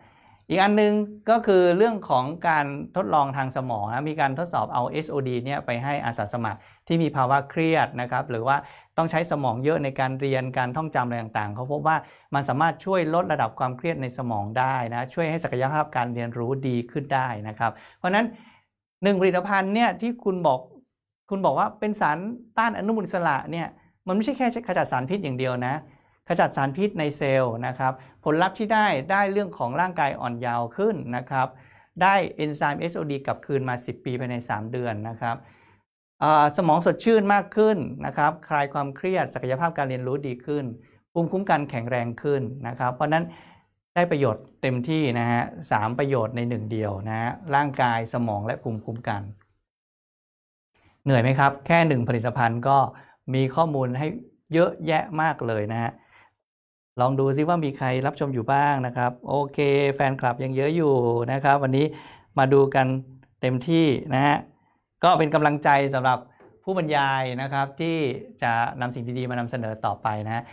S1: อีกอันนึงก็คือเรื่องของการทดลองทางสมองนะมีการทดสอบเอา SOD เนี่ยไปให้อาสาสมัครที่มีภาวะเครียดนะครับหรือว่าต้องใช้สมองเยอะในการเรียนการท่องจำอะไรต่างๆ เขาพบว่ามันสามารถช่วยลดระดับความเครียดในสมองได้นะช่วยให้ศักยภาพการเรียนรู้ดีขึ้นได้นะครับ เพราะฉะนั้นหนึ่งผลิตภัณฑ์เนี่ยที่คุณบอกคุณบอกว่าเป็นสารต้านอนุมูลอิสระเนี่ยมันไม่ใช่แค่ขจัดสารพิษอย่างเดียวนะ ขจัดสารพิษในเซลล์นะครับผลลัพธ์ที่ได้ได้เรื่องของร่างกายอ่อนเยาว์ขึ้นนะครับได้เอนไซม์ SOD กลับคืนมา 10 ปีภายใน 3 เดือนนะครับสมองสดชื่นมากขึ้นนะครับคลายความเครียดศักยภาพการเรียนรู้ดีขึ้นภูมิคุ้มกันแข็งแรงขึ้นนะครับ เพราะนั้นได้ประโยชน์เต็มที่นะฮะสามประโยชน์ในหนึ่งเดียวนะฮะร่างกายสมองและภูมิคุ้มกัน เหนื่อยไหมครับ แค่หนึ่งผลิตภัณฑ์ก็มีข้อมูลให้เยอะแยะมากเลยนะฮะ ลองดูซิว่ามีใครรับชมอยู่บ้างนะครับ โอเค แฟนคลับยังเยอะอยู่นะครับ วันนี้มาดูกันเต็มที่นะฮะก็เป็นกำลังใจสำหรับผู้บรรยายนะครับ ที่จะนำสิ่งดีๆมานำเสนอต่อไปนะ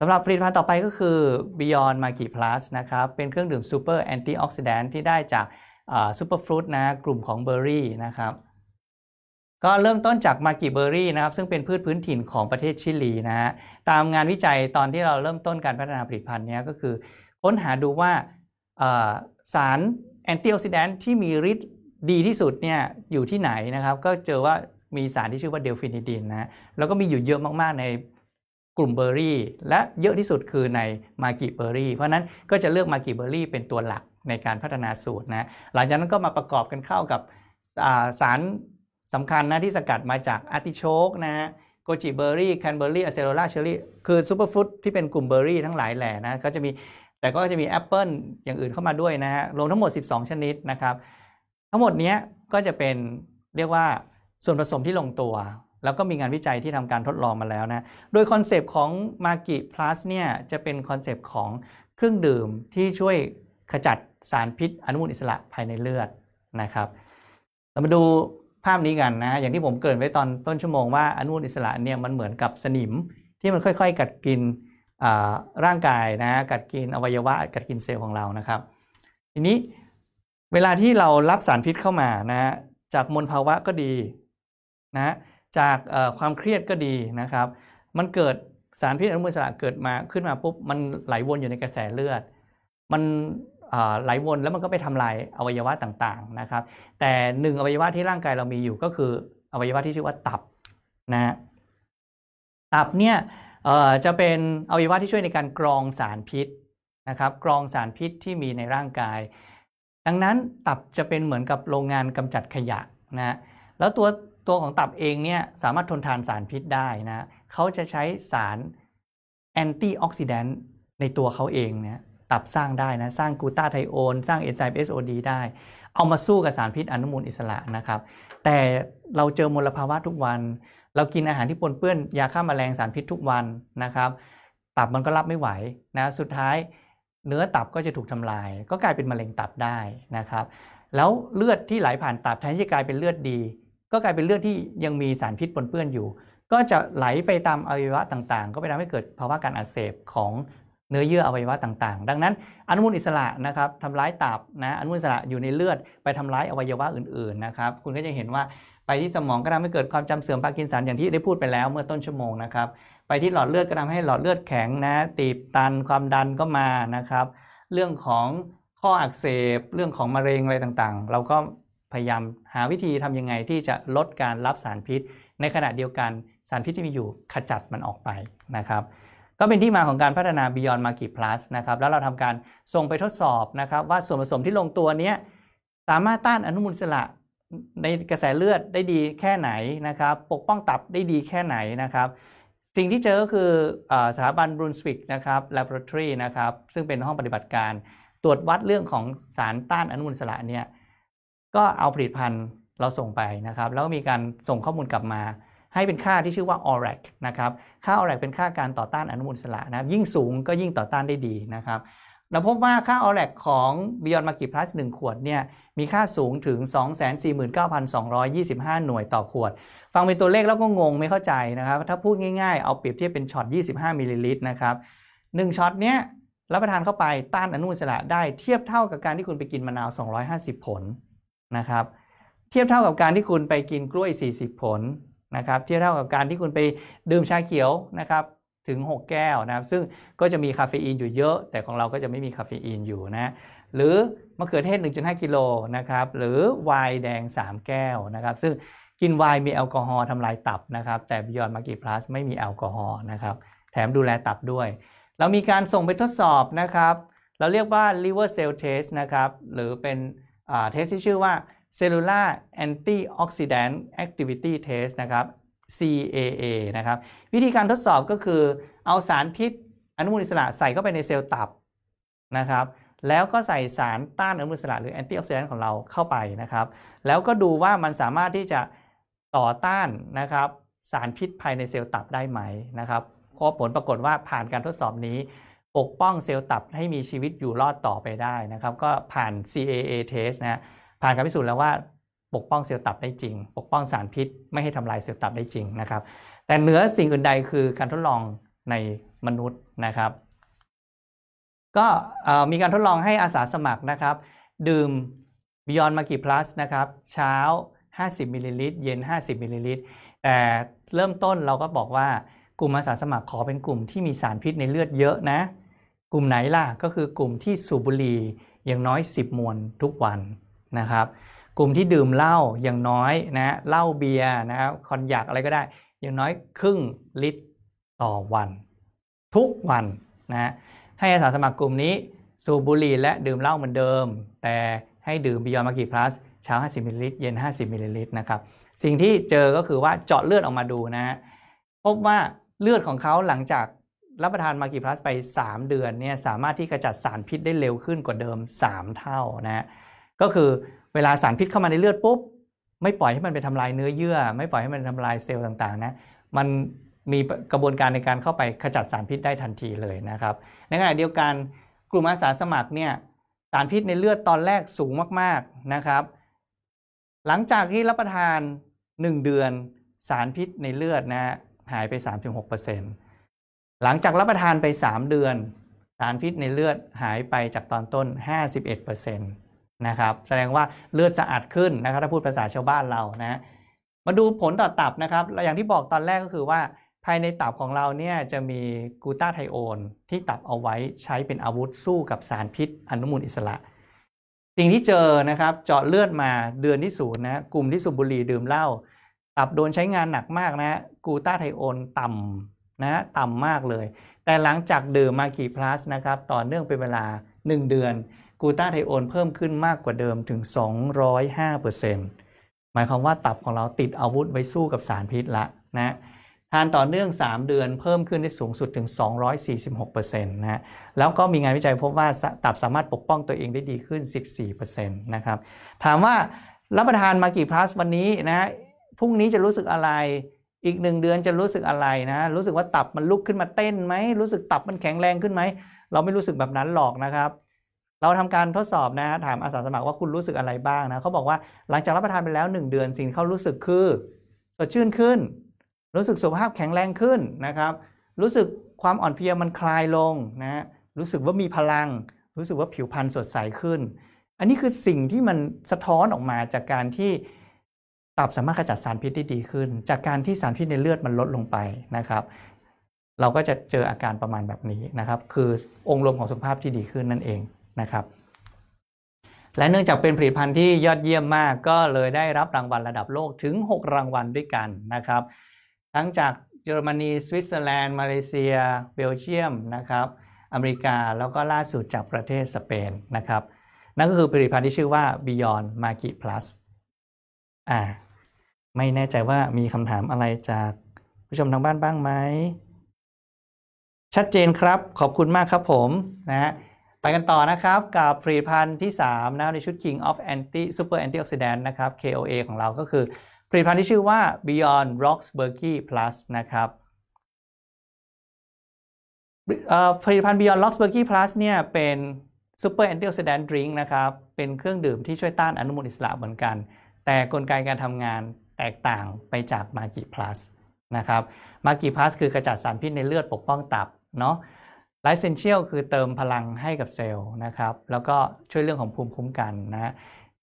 S1: สำหรับผลิตภัณฑ์ต่อไปก็คือ Beyond m a g i Plus นะครับ เป็นเครื่องดื่ม Super Antioxidant ที่ได้จาก Super Fruit นะกลุ่มของเบอร์รี่นะครับ ก็เริ่มต้นจาก maqui berry นะครับซึ่งเป็นพืชพื้นถิ่นของประเทศชิลีนะฮะตามงานวิจัยตอนที่เราเริ่มต้นการพัฒนาผลิตภัณฑ์นี้ก็คือ ค้นหาดูว่าสาร antioxidant ที่มีฤทธิ์ดีที่สุดเนี่ยอยู่ที่ไหนนะครับ ก็เจอว่ามีสารที่ชื่อว่า delphinidin นะแล้วก็มีอยู่เยอะมากๆในกลุ่มเบอร์รี่ และเยอะที่สุดคือใน maqui berry เพราะนั้นก็จะเลือก maqui berry เป็นตัวหลักในการพัฒนาสูตรนะหลังจากนั้นก็มาประกอบกันเข้ากับสาร สำคัญนะที่สกัดมาจากอาร์ติโชกนะฮะ goji berry cranberry acerola cherry คือ superfruit ที่เป็นกลุ่มเบอร์รี่ทั้งหลายแหล่นะก็จะมีแต่ก็จะมีแอปเปิลอย่างอื่นเข้ามาด้วยนะฮะรวมทั้งหมด 12 ชนิดนะครับทั้งหมดนี้ก็จะเป็นเรียกว่าส่วนผสมที่ลงตัว แล้วก็มีงานวิจัยที่ทำการทดลองมาแล้วนะโดยคอนเซปต์ของ Maqui Plus เนี่ยจะเป็นคอนเซปต์ของเครื่องดื่มที่ช่วยขจัดสารพิษอนุมูลอิสระภายในเลือดนะครับเรามาดู ภาพนี้กันนะ อย่างที่ผมเกริ่นไว้ตอนต้นชั่วโมงว่าอนุมูลอิสระเนี่ยมันเหมือนกับสนิมที่มันค่อย ๆ กัดกินร่างกายนะกัดกินอวัยวะกัดกินเซลล์ของเรานะครับ ทีนี้เวลาที่เรารับสารพิษเข้ามานะจากมลภาวะก็ดีนะจากความเครียดก็ดีนะครับ มันเกิดสารพิษอนุมูลอิสระเกิดมาขึ้นมาปุ๊บมันไหลวนอยู่ในกระแสเลือด มัน ไหลวนแล้วมันก็ไปทำลายอวัยวะต่างๆนะครับ แต่หนึ่งอวัยวะที่ร่างกายเรามีอยู่ก็คืออวัยวะที่ชื่อว่าตับนะตับเนี่ยจะเป็นอวัยวะที่ช่วยในการกรองสารพิษนะครับ กรองสารพิษที่มีในร่างกาย ดังนั้นตับจะเป็นเหมือนกับโรงงานกำจัดขยะนะแล้วตัวตัวของตับเองเนี่ยสามารถทนทานสารพิษได้นะเขาจะใช้สารแอนตี้ออกซิแดนต์ในตัวเขาเองเนี่ย ตับสร้างได้นะ สร้างกูตาไทโอนสร้างเอนไซม์ SOD ได้ เอามาสู้กับสารพิษอนุมูลอิสระนะครับ แต่เราเจอมลภาวะทุกวัน เรากินอาหารที่ปนเปื้อนยาฆ่ามาแมลงสารพิษทุกวันนะครับ ตับมันก็รับไม่ไหวนะ สุดท้ายเนื้อตับก็จะถูกทำลาย ก็กลายเป็นมะเร็งตับได้นะครับ แล้วเลือดที่ไหลผ่านตับแทนที่จะกลายเป็นเลือดดี ก็กลายเป็นเลือดที่ยังมีสารพิษปนเปื้อนอยู่ ก็จะไหลไปตามอวัยวะต่างๆ ก็ไปทำให้เกิดภาวะการอักเสบของ เนื้อเยื่ออวัยวะต่างๆ ดังนั้นอนุมูลอิสระนะครับทำร้ายตับนะอนุมูลอิสระอยู่ในเลือดไปทำร้ายอวัยวะอื่นๆนะครับคุณก็จะเห็นว่าไปที่สมองก็ทำให้เกิดความจำเสื่อมพาร์กินสันอย่างที่ได้พูดไปแล้วเมื่อต้นชั่วโมงนะครับไปที่หลอดเลือดก็ทำให้หลอดเลือดแข็งนะตีบตันความดันก็มานะครับ เรื่องของข้ออักเสบเรื่องของมะเร็งอะไรต่างๆ เราก็พยายามหาวิธีทำยังไงที่จะลดการรับสารพิษ ในขณะเดียวกันสารพิษที่มีอยู่ขจัดมันออกไปนะครับ ก็เป็นที่มาของการพัฒนา Beyond Market Plus นะครับแล้วเราทำการส่งไปทดสอบนะครับว่าส่วนผสมที่ลงตัวนี้สามารถต้านอนุมูลอิสระในกระแสเลือดได้ดีแค่ไหนนะครับปกป้องตับได้ดีแค่ไหนนะครับสิ่งที่เจอก็คือสถาบันบรูนสวิกนะครับ Laboratory นะครับซึ่งเป็นห้องปฏิบัติการ ตรวจวัดเรื่องของสารต้านอนุมูลอิสระเนี่ยก็เอาผลิตภัณฑ์เราส่งไปนะครับ แล้วก็มีการส่งข้อมูลกลับมา ให้เป็นค่าที่ชื่อว่า ORAC นะครับ ค่า ORAC เป็นค่าการต่อต้านอนุมูลอิสระนะครับ ยิ่งสูงก็ยิ่งต่อต้านได้ดีนะครับ เราพบว่าค่า ORAC ของ Beyond Market Plus 1 ขวดเนี่ย มีค่าสูงถึง 249,225 หน่วยต่อขวด ฟังเป็นตัวเลขแล้วก็งงไม่เข้าใจนะครับ ถ้าพูดง่ายๆ เอาเปรียบเทียบเป็นช็อต 25 มิลลิลิตรนะครับ1ช็อตเนี้ยรับประทานเข้าไปต้านอนุมูลอิสระได้เทียบเท่ากับการที่คุณไปกินมะนาว 250 ผลนะครับ เทียบเท่ากับการที่คุณไปกินกล้วย 40 ผล นะครับเทียบเท่ากับการที่คุณไปดื่มชาเขียวนะครับถึง 6 แก้วนะครับ ซึ่งก็จะมีคาเฟอีนอยู่เยอะ แต่ของเราก็จะไม่มีคาเฟอีนอยู่นะหรือมะเขือเทศ 1.5 กิโลนะครับหรือไวน์แดง 3 แก้วนะครับ ซึ่งกินไวน์มีแอลกอฮอล์ทำลายตับนะครับ แต่ Beyond Market Plus ไม่มีแอลกอฮอล์นะครับ แถมดูแลตับด้วย เรามีการส่งไปทดสอบนะครับ เราเรียกว่า liver cell test นะครับ หรือเป็นเทสที่ชื่อว่า cellular antioxidant activity test นะครับ CAA นะครับ วิธีการทดสอบก็คือเอาสารพิษอนุมูลอิสระใส่เข้าไปในเซลล์ตับนะครับ แล้วก็ใส่สารต้านอนุมูลอิสระหรือ antioxidant ของเราเข้าไปนะครับ แล้วก็ดูว่ามันสามารถที่จะต่อต้านนะครับ สารพิษภายในเซลล์ตับได้ไหมนะครับก็ผลปรากฏว่าผ่านการทดสอบนี้ ปกป้องเซลล์ตับให้มีชีวิตอยู่รอดต่อไปได้นะครับ ก็ผ่าน CAA test นะ ผ่านการพิสูจน์แล้วว่าปกป้องเซลล์ตับได้จริง ปกป้องสารพิษ ไม่ให้ทำลายเซลล์ตับได้จริงนะครับ แต่เหนือสิ่งอื่นใดคือการทดลองในมนุษย์นะครับ ก็มีการทดลองให้อาสาสมัครนะครับ ดื่ม Beyond Maki Plus นะครับ เช้า 50มิลลิลิตรเย็น 50มิลลิลิตรแต่เริ่มต้นเราก็บอกว่ากลุ่มอาสาสมัครขอเป็นกลุ่มที่มีสารพิษในเลือดเยอะนะ กลุ่มไหนล่ะก็คือกลุ่มที่สูบบุหรี่อย่างน้อย 10 มวนทุกวัน นะครับ กลุ่มที่ดื่มเหล้าอย่างน้อยนะเหล้าเบียร์นะครับคอนยักอะไรก็ได้ อย่างน้อยครึ่งลิตรต่อวัน ทุกวันนะให้อาสาสมัครกลุ่มนี้สูบบุหรี่และดื่มเหล้าเหมือนเดิม แต่ให้ดื่ม Beyond Maki Plus เช้า 50มิลลิลิตรเย็น 50มิลลิลิตรนะครับสิ่งที่เจอก็คือว่าเจาะเลือดออกมาดูนะฮะพบว่าเลือดของเขาหลังจากรับประทาน Maki Plus ไป 3 เดือนเนี่ยสามารถที่กระจัดสารพิษได้เร็วขึ้นกว่าเดิม 3 เท่านะฮะ ก็คือเวลาสารพิษเข้ามาในเลือดปุ๊บไม่ปล่อยให้มันไปทำลายเนื้อเยื่อ ไม่ปล่อยให้มันทำลายเซลล์ต่างๆนะมันมีกระบวนการในการเข้าไปขจัดสารพิษได้ทันทีเลยนะครับในขณะเดียวกันกลุ่มอาสาสมัครเนี่ยสารพิษในเลือดตอนแรกสูงมากๆนะครับ หลังจากที่รับประทาน 1 เดือนสารพิษในเลือดนะฮะหายไป 3-6%หลังจากรับประทานไป 3 เดือน สารพิษในเลือดหายไปจากตอนต้น 51% นะครับแสดงว่าเลือดสะอาดขึ้นนะครับถ้าพูดภาษาชาวบ้านเรานะมาดูผลต่อตับนะครับอย่างที่บอกตอนแรกก็คือว่าภายในตับของเราเนี่ยจะมีกูตาไทโอนที่ตับเอาไว้ใช้เป็นอาวุธสู้กับสารพิษอนุมูลอิสระ สิ่งที่เจอนะครับเจาะเลือดมาเดือนที่ศูนย์นะกลุ่มที่สูบบุหรี่ดื่มเหล้าตับโดนใช้งานหนักมากนะกูต้าไทโอนต่ำนะต่ำมากเลย แต่หลังจากดื่มมากี่พลัสนะครับต่อเนื่องเป็นเวลา 1 เดือน กูต้าไทโอนเพิ่มขึ้นมากกว่าเดิมถึง 205%หมายความว่าตับของเราติดอาวุธไว้สู้กับสารพิษละนะทานต่อเนื่อง 3 เดือนเพิ่มขึ้นได้สูงสุดถึง 246%นะแล้วก็มีงานวิจัยพบว่าตับสามารถปกป้องตัวเองได้ดีขึ้น 14%นะครับ ถามว่ารับประทานมากี่พลัสวันนี้นะพรุ่งนี้จะรู้สึกอะไรอีกหนึ่งเดือนจะรู้สึกอะไรนะ รู้สึกว่าตับมันลุกขึ้นมาเต้นไหม รู้สึกตับมันแข็งแรงขึ้นไหม เราไม่รู้สึกแบบนั้นหรอกนะครับ เราทำการทดสอบนะถามอาสาสมัครว่าคุณรู้สึกอะไรบ้างนะเขาบอกว่าหลังจากรับประทานไปแล้ว 1 เดือนสิ่งเขารู้สึกคือสดชื่นขึ้น รู้สึกสุขภาพแข็งแรงขึ้นนะครับ รู้สึกความอ่อนเพลียมันคลายลงนะรู้สึกว่ามีพลัง รู้สึกว่าผิวพรรณสดใสขึ้น อันนี้คือสิ่งที่มันสะท้อนออกมาจากการที่ตับสามารถขจัดสารพิษได้ดีขึ้น จากการที่สารพิษในเลือดมันลดลงไปนะครับเราก็จะเจออาการประมาณแบบนี้นะครับ คือองค์รวมของสุขภาพที่ดีขึ้นนั่นเอง นะครับและเนื่องจากเป็นผลิตภัณฑ์ที่ยอดเยี่ยมมากก็เลยได้รับรางวัลระดับโลกถึง 6 รางวัลด้วยกันนะครับทั้งจากเยอรมนีสวิตเซอร์แลนด์มาเลเซีย เบลเยียมนะครับอเมริกาแล้วก็ล่าสุดจากประเทศสเปนนะครับนั่นก็คือผลิตภัณฑ์ที่ชื่อว่า Beyond Magi Plus อ่าไม่แน่ใจว่ามีคำถามอะไรจากผู้ชมทางบ้านบ้างไหม ชัดเจนครับขอบคุณมากครับผมนะฮะ ไปกันต่อนะครับ กับผลิตภัณฑ์ที่3นะในชุด King of Anti Super Antioxidant นะครับ KOA ของเราก็คือผลิตภัณฑ์ที่ชื่อว่า Beyond Roxburghy Plus นะครับผลิตภัณฑ์ Beyond Roxburghy Plus เนี่ยเป็น Super Antioxidant Drink นะครับ เป็นเครื่องดื่มที่ช่วยต้านอนุมูลอิสระเหมือนกัน แต่กลไกการทำงานแตกต่างไปจาก Magi Plus นะครับมากีพลัสคือกระจัดสารพิษในเลือดปกป้องตับเนาะ ไลเซนเชียลคือเติมพลังให้กับเซลล์นะครับ แล้วก็ช่วยเรื่องของภูมิคุ้มกันนะ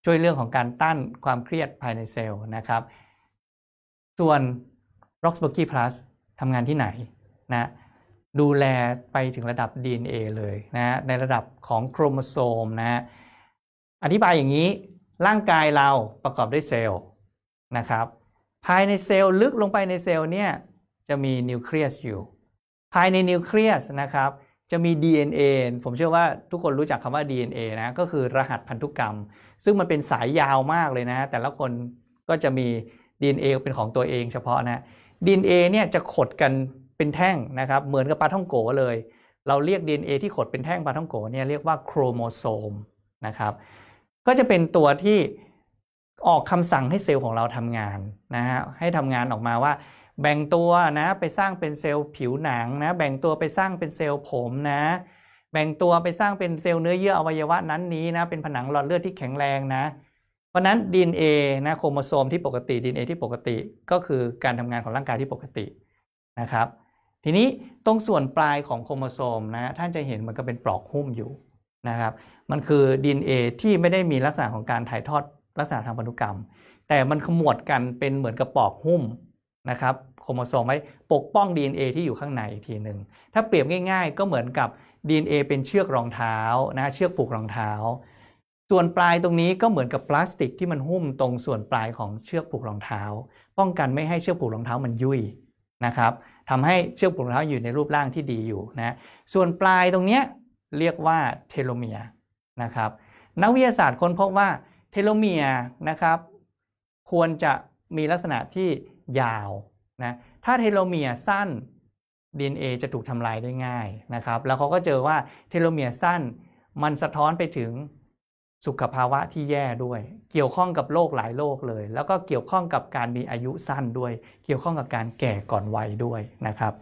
S1: ช่วยเรื่องของการต้านความเครียดภายในเซลล์นะครับ ส่วน r o x b u r g y Plus ทำงานที่ไหนนะดูแลไปถึงระดับ DNA เลยนะในระดับของโครโมโซมนะอธิบายอย่างนี้ร่างกายเราประกอบด้วยเซลล์นะครับ ภายในเซลล์ลึกลงไปในเซลล์เนี่ยจะมีนิวเคลียสอยู่ ภายในนิวเคลียสนะครับ จะมี DNA ผมเชื่อว่าทุกคนรู้จักคำว่า DNA นะก็คือรหัสพันธุกรรม ซึ่งมันเป็นสายยาวมากเลยนะ แต่ละคนก็จะมี DNA เป็นของตัวเองเฉพาะนะ DNA เนี่ยจะขดกันเป็นแท่งนะครับเหมือนกับปลาท่องโกเลย เราเรียก DNA ที่ขดเป็นแท่งปลาท่องโกเนี่ยเรียกว่าโครโมโซมนะครับก็จะเป็นตัวที่ออกคำสั่งให้เซลล์ของเราทำงานนะฮะให้ทำงานออกมาว่า แบ่งตัวนะไปสร้างเป็นเซลล์ผิวหนังนะ แบ่งตัวไปสร้างเป็นเซลล์ผมนะ แบ่งตัวไปสร้างเป็นเซลล์เนื้อเยื่ออวัยวะนั้นนี้นะ เป็นผนังหลอดเลือดที่แข็งแรงนะ เพราะนั้น DNA นะโครโมโซมที่ปกติ DNA ที่ปกติก็คือการทำงานของร่างกายที่ปกตินะครับ ทีนี้ตรงส่วนปลายของโครโมโซมนะท่านจะเห็นมันก็เป็นปลอกหุ้มอยู่นะครับ มันคือ DNA ที่ไม่ได้มีลักษณะของการถ่ายทอดลักษณะทางพันธุกรรม แต่มันขมวดกันเป็นเหมือนกับปลอกหุ้ม นะครับโครโมโซมไว้ปกป้อง DNA ที่อยู่ข้างในอีกทีหนึ่งถ้าเปรียบง่าย ๆ ก็เหมือนกับ DNA เป็นเชือกรองเท้านะเชือกผูกรองเท้า ส่วนปลายตรงนี้ก็เหมือนกับพลาสติกที่มันหุ้มตรงส่วนปลายของเชือกผูกรองเท้า ป้องกันไม่ให้เชือกผูกรองเท้ามันยุ่ยนะครับทำให้เชือกผูกรองเท้าอยู่ในรูปร่างที่ดีอยู่นะส่วนปลายตรงเนี้ยเรียกว่าเทโลเมียร์นะครับนักวิทยาศาสตร์ค้นพบว่าเทโลเมียร์นะครับควรจะมีลักษณะที่ ยาวนะถ้าเทโลเมียร์สั้น DNA จะถูกทำลายได้ง่ายนะครับ แล้วเขาก็เจอว่าเทโลเมียร์สั้น มันสะท้อนไปถึงสุขภาวะที่แย่ด้วย เกี่ยวข้องกับโรคหลายโรคเลย แล้วก็เกี่ยวข้องกับการมีอายุสั้นด้วย เกี่ยวข้องกับการแก่ก่อนวัยด้วยนะครับ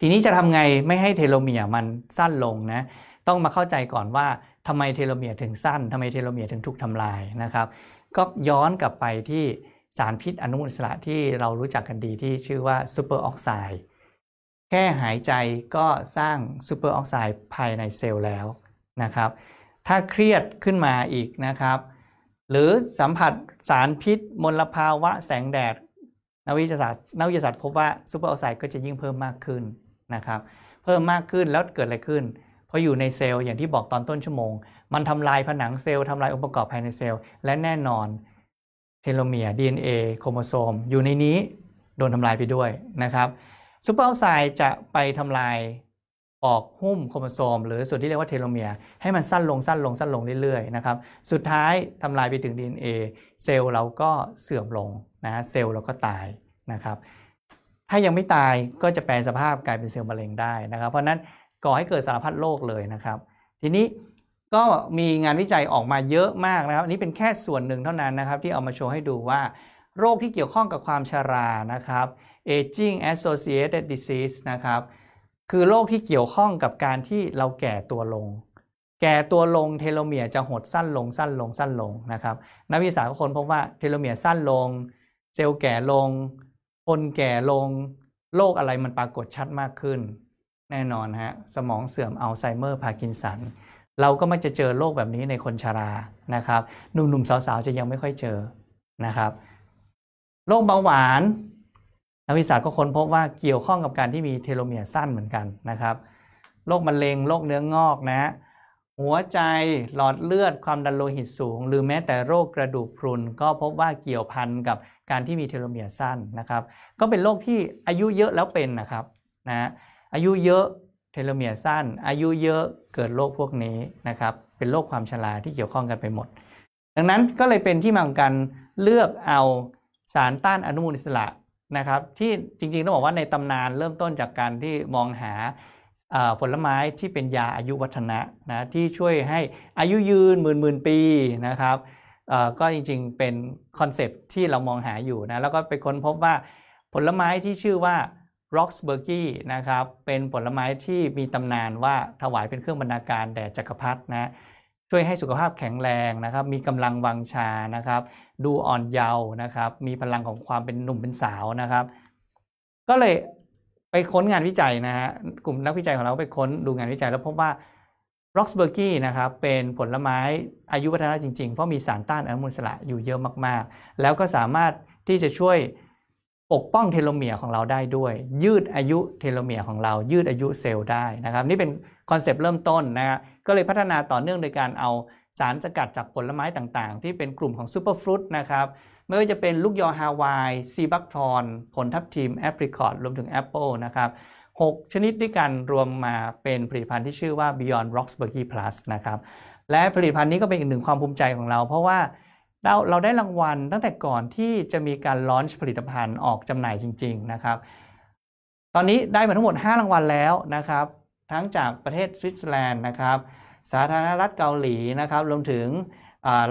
S1: ทีนี้จะทำไงไม่ให้เทโลเมียร์มันสั้นลงนะต้องมาเข้าใจก่อนว่าทำไมเทโลเมียร์ถึงสั้นทำไมเทโลเมียร์ถึงถูกทำลายนะครับ ก็ย้อนกลับไปที่ สารพิษอนุมูลอิสระที่เรารู้จักกันดีที่ชื่อว่าซูเปอร์ออกไซด์แค่หายใจก็สร้างซูเปอร์ออกไซด์ภายในเซลล์แล้วนะครับ ถ้าเครียดขึ้นมาอีกนะครับ หรือสัมผัสสารพิษมลภาวะแสงแดดนักวิทยาศาสตร์นักวิทยาศาสตร์พบว่าซูเปอร์ออกไซด์ก็จะยิ่งเพิ่มมากขึ้นนะครับ เพิ่มมากขึ้นแล้วเกิดอะไรขึ้นพออยู่ในเซลล์อย่างที่บอกตอนต้นชั่วโมง มันทำลายผนังเซลล์ทำลายองค์ประกอบภายในเซลล์และแน่นอน เทโลเมียร์ DNA โครโมโซม อยู่ในนี้โดนทำลายไปด้วยนะครับซูเปอร์ออกไซด์จะไปทำลายปลอกหุ้มโครโมโซม หรือส่วนที่เรียกว่าเทโลเมียร์ให้มันสั้นลงสั้นลงสั้นลงเรื่อยๆนะครับสุดท้ายทำลายไปถึง DNA เซลล์เราก็เสื่อมลงนะเซลล์เราก็ตายนะครับถ้ายังไม่ตายก็จะแปลสภาพกลายเป็นเซลล์มะเร็งได้นะครับ เพราะนั้นก่อให้เกิดสารพัดโรคเลยนะครับ ทีนี้ ก็มีงานวิจัยออกมาเยอะมากนะครับ อันนี้เป็นแค่ส่วนหนึ่งเท่านั้นนะครับ ที่เอามาโชว์ให้ดูว่า โรคที่เกี่ยวข้องกับความชรานะครับ aging associated disease นะครับ คือโรคที่เกี่ยวข้องกับการที่เราแก่ตัวลง แก่ตัวลงเทโลเมียร์จะหดสั้นลงสั้นลงสั้นลงนะครับนักวิทยาศาสตร์ก็ค้นพบว่าเทโลเมียร์สั้นลง เซลล์แก่ลง คนแก่ลง โรคอะไรมันปรากฏชัดมากขึ้น แน่นอนฮะสมองเสื่อมอัลไซเมอร์พาร์กินสัน เราก็มักจะเจอโรคแบบนี้ในคนชรานะครับ หนุ่มๆสาวๆจะยังไม่ค่อยเจอนะครับโรคเบาหวานนักวิทยาศาสตร์ก็ค้นพบว่าเกี่ยวข้องกับการที่มีเทโลเมียร์สั้นเหมือนกันนะครับโรคมะเร็งโรคเนื้องอกนะหัวใจหลอดเลือดความดันโลหิตสูง หรือแม้แต่โรคกระดูกพรุน ก็พบว่าเกี่ยวพันกับการที่มีเทโลเมียร์สั้นนะครับ ก็เป็นโรคที่อายุเยอะแล้วเป็นนะครับนะอายุเยอะ ทโลเมียร์สั้น อายุเยอะเกิดโรคพวกนี้นะครับ เป็นโรคความชราที่เกี่ยวข้องกันไปหมด ดังนั้นก็เลยเป็นที่มาของการเลือกเอาสารต้านอนุมูลอิสระนะครับ ที่จริงๆต้องบอกว่าในตำนานเริ่มต้นจากการที่มองหาผลไม้ที่เป็นยาอายุวัฒนะนะที่ช่วยให้อายุยืนหมื่นหมื่นปีนะครับก็จริงๆเป็นคอนเซปที่เรามองหาอยู่นะแล้วก็ไปค้นพบว่าผลไม้ที่ชื่อว่า r o x b u r g y นะครับเป็นผลไม้ที่มีตำนานว่าถวายเป็นเครื่องบรรณาการแด่จักรพรรดินะช่วยให้สุขภาพแข็งแรงนะครับ มีกำลังวังชานะครับ ดูอ่อนเยาว์นะครับ มีพลังของความเป็นหนุ่มเป็นสาวนะครับ ก็เลยไปค้นงานวิจัยนะฮะกลุ่มนักวิจัยของเราไปค้นดูงานวิจัยแล้วพบว่า r o x b u r g y นะครับเป็นผลไม้อายุวัฒนะจริงๆ เพราะมีสารต้านอนุมูลอิสระอยู่เยอะมากๆ แล้วก็สามารถที่จะช่วย ปกป้องเทโลเมียร์ของเราได้ด้วย ยืดอายุเทโลเมียร์ของเรา ยืดอายุเซลล์ได้นะครับ นี่เป็นคอนเซปต์เริ่มต้นนะฮะก็เลยพัฒนาต่อเนื่องโดยการเอาสารสกัดจากผลไม้ต่างๆ ที่เป็นกลุ่มของ superfruit นะครับไม่ว่าจะเป็นลูกยอฮาวาย sea buckthorn ผลทับทิมแอปริคอตรวมถึงแอปเปิลนะครับ6 ชนิดด้วยกันรวมมาเป็นผลิตภัณฑ์ที่ชื่อว่า Beyond Roxburghy Plus นะครับและผลิตภัณฑ์นี้ก็เป็นอีกหนึ่งความภูมิใจของเรา เพราะว่า เราเราได้รางวัลตั้งแต่ก่อนที่จะมีการลอนช์ผลิตภัณฑ์ออกจำหน่ายจริง ๆ นะครับ ตอนนี้ได้มาทั้งหมด 5 รางวัลแล้วนะครับ ทั้งจากประเทศสวิตเซอร์แลนด์นะครับ สาธารณรัฐเกาหลีนะครับ รวมถึง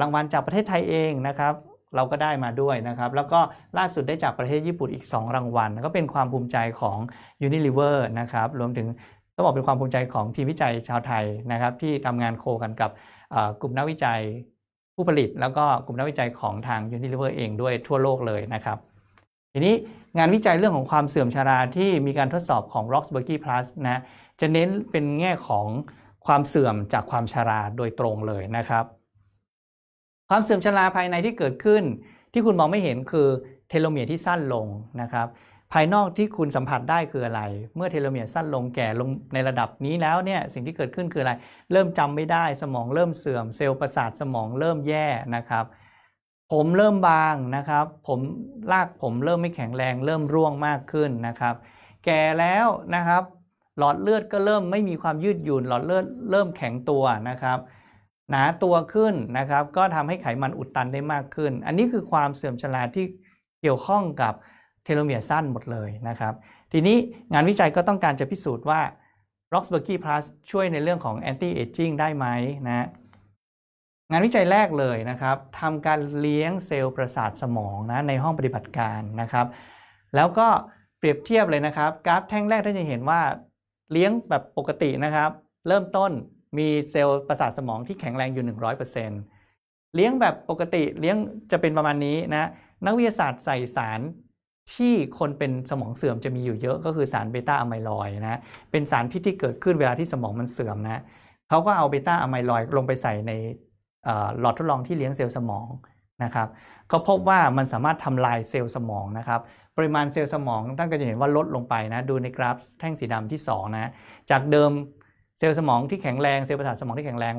S1: รางวัลจากประเทศไทยเองนะครับ เราก็ได้มาด้วยนะครับ แล้วก็ล่าสุดได้จากประเทศญี่ปุ่นอีก 2 รางวัล ก็เป็นความภูมิใจของ Unilever นะครับ รวมถึงต้องบอกเป็นความภูมิใจของทีมวิจัยชาวไทยนะครับ ที่ทำงานโคกันกับกลุ่มนักวิจัย ผู้ผลิตแล้วก็กลุ่มนักวิจัยของทาง Unilever เองด้วยทั่วโลกเลยนะครับ ทีนี้งานวิจัยเรื่องของความเสื่อมชาราที่มีการทดสอบของ r o x b u r g y Plus นะจะเน้นเป็นแง่ของความเสื่อมจากความชาราโดยตรงเลยนะครับ ความเสื่อมชาราภายในที่เกิดขึ้น ที่คุณมองไม่เห็นคือเทโลเมียร์ที่สั้นลงนะครับ ภายนอกที่คุณสัมผัสได้คืออะไร เมื่อเทโลเมียร์สั้นลงแก่ลงในระดับนี้แล้วเนี่ยสิ่งที่เกิดขึ้นคืออะไร เริ่มจำไม่ได้สมองเริ่มเสื่อม เซลล์ประสาทสมองเริ่มแย่นะครับ ผมเริ่มบางนะครับ ผมลากผมเริ่มไม่แข็งแรง เริ่มร่วงมากขึ้นนะครับ แก่แล้วนะครับ หลอดเลือดก็เริ่มไม่มีความยืดหยุ่น หลอดเลือดเริ่มแข็งตัวนะครับหนาตัวขึ้นนะครับ ก็ทำให้ไขมันอุดตันได้มากขึ้น อันนี้คือความเสื่อมชราที่เกี่ยวข้องกับ เทโลเมียร์สั้นหมดเลยนะครับ ทีนี้งานวิจัยก็ต้องการจะพิสูจน์ว่า r o x b u r g y Plus ช่วยในเรื่องของ anti aging ได้ไหมนะงานวิจัยแรกเลยนะครับทำการเลี้ยงเซลล์ประสาทสมองนะในห้องปฏิบัติการนะครับ แล้วก็เปรียบเทียบเลยนะครับ กราฟแท่งแรกท่านจะเห็นว่าเลี้ยงแบบปกตินะครับ เริ่มต้นมีเซลล์ประสาทสมองที่แข็งแรงอยู่ 100%เลี้ยงแบบปกติเลี้ยงจะเป็นประมาณนี้นะนักวิทยาศาสตร์ใส่สาร ที่คนเป็นสมองเสื่อมจะมีอยู่เยอะก็คือสาร beta amyloid นะเป็นสารพิษที่เกิดขึ้นเวลาที่สมองมันเสื่อมนะเขาก็เอา beta amyloid ลงไปใส่ในหลอดทดลองที่เลี้ยงเซลล์สมองนะครับก็พบว่ามันสามารถทำลายเซลล์สมองนะครับปริมาณเซลล์สมองท่านก็จะเห็นว่าลดลงไปนะดูในกราฟแท่งสีดำที่2นะจากเดิมเซลล์สมองที่แข็งแรงเซลล์ประสาทสมองที่แข็งแรง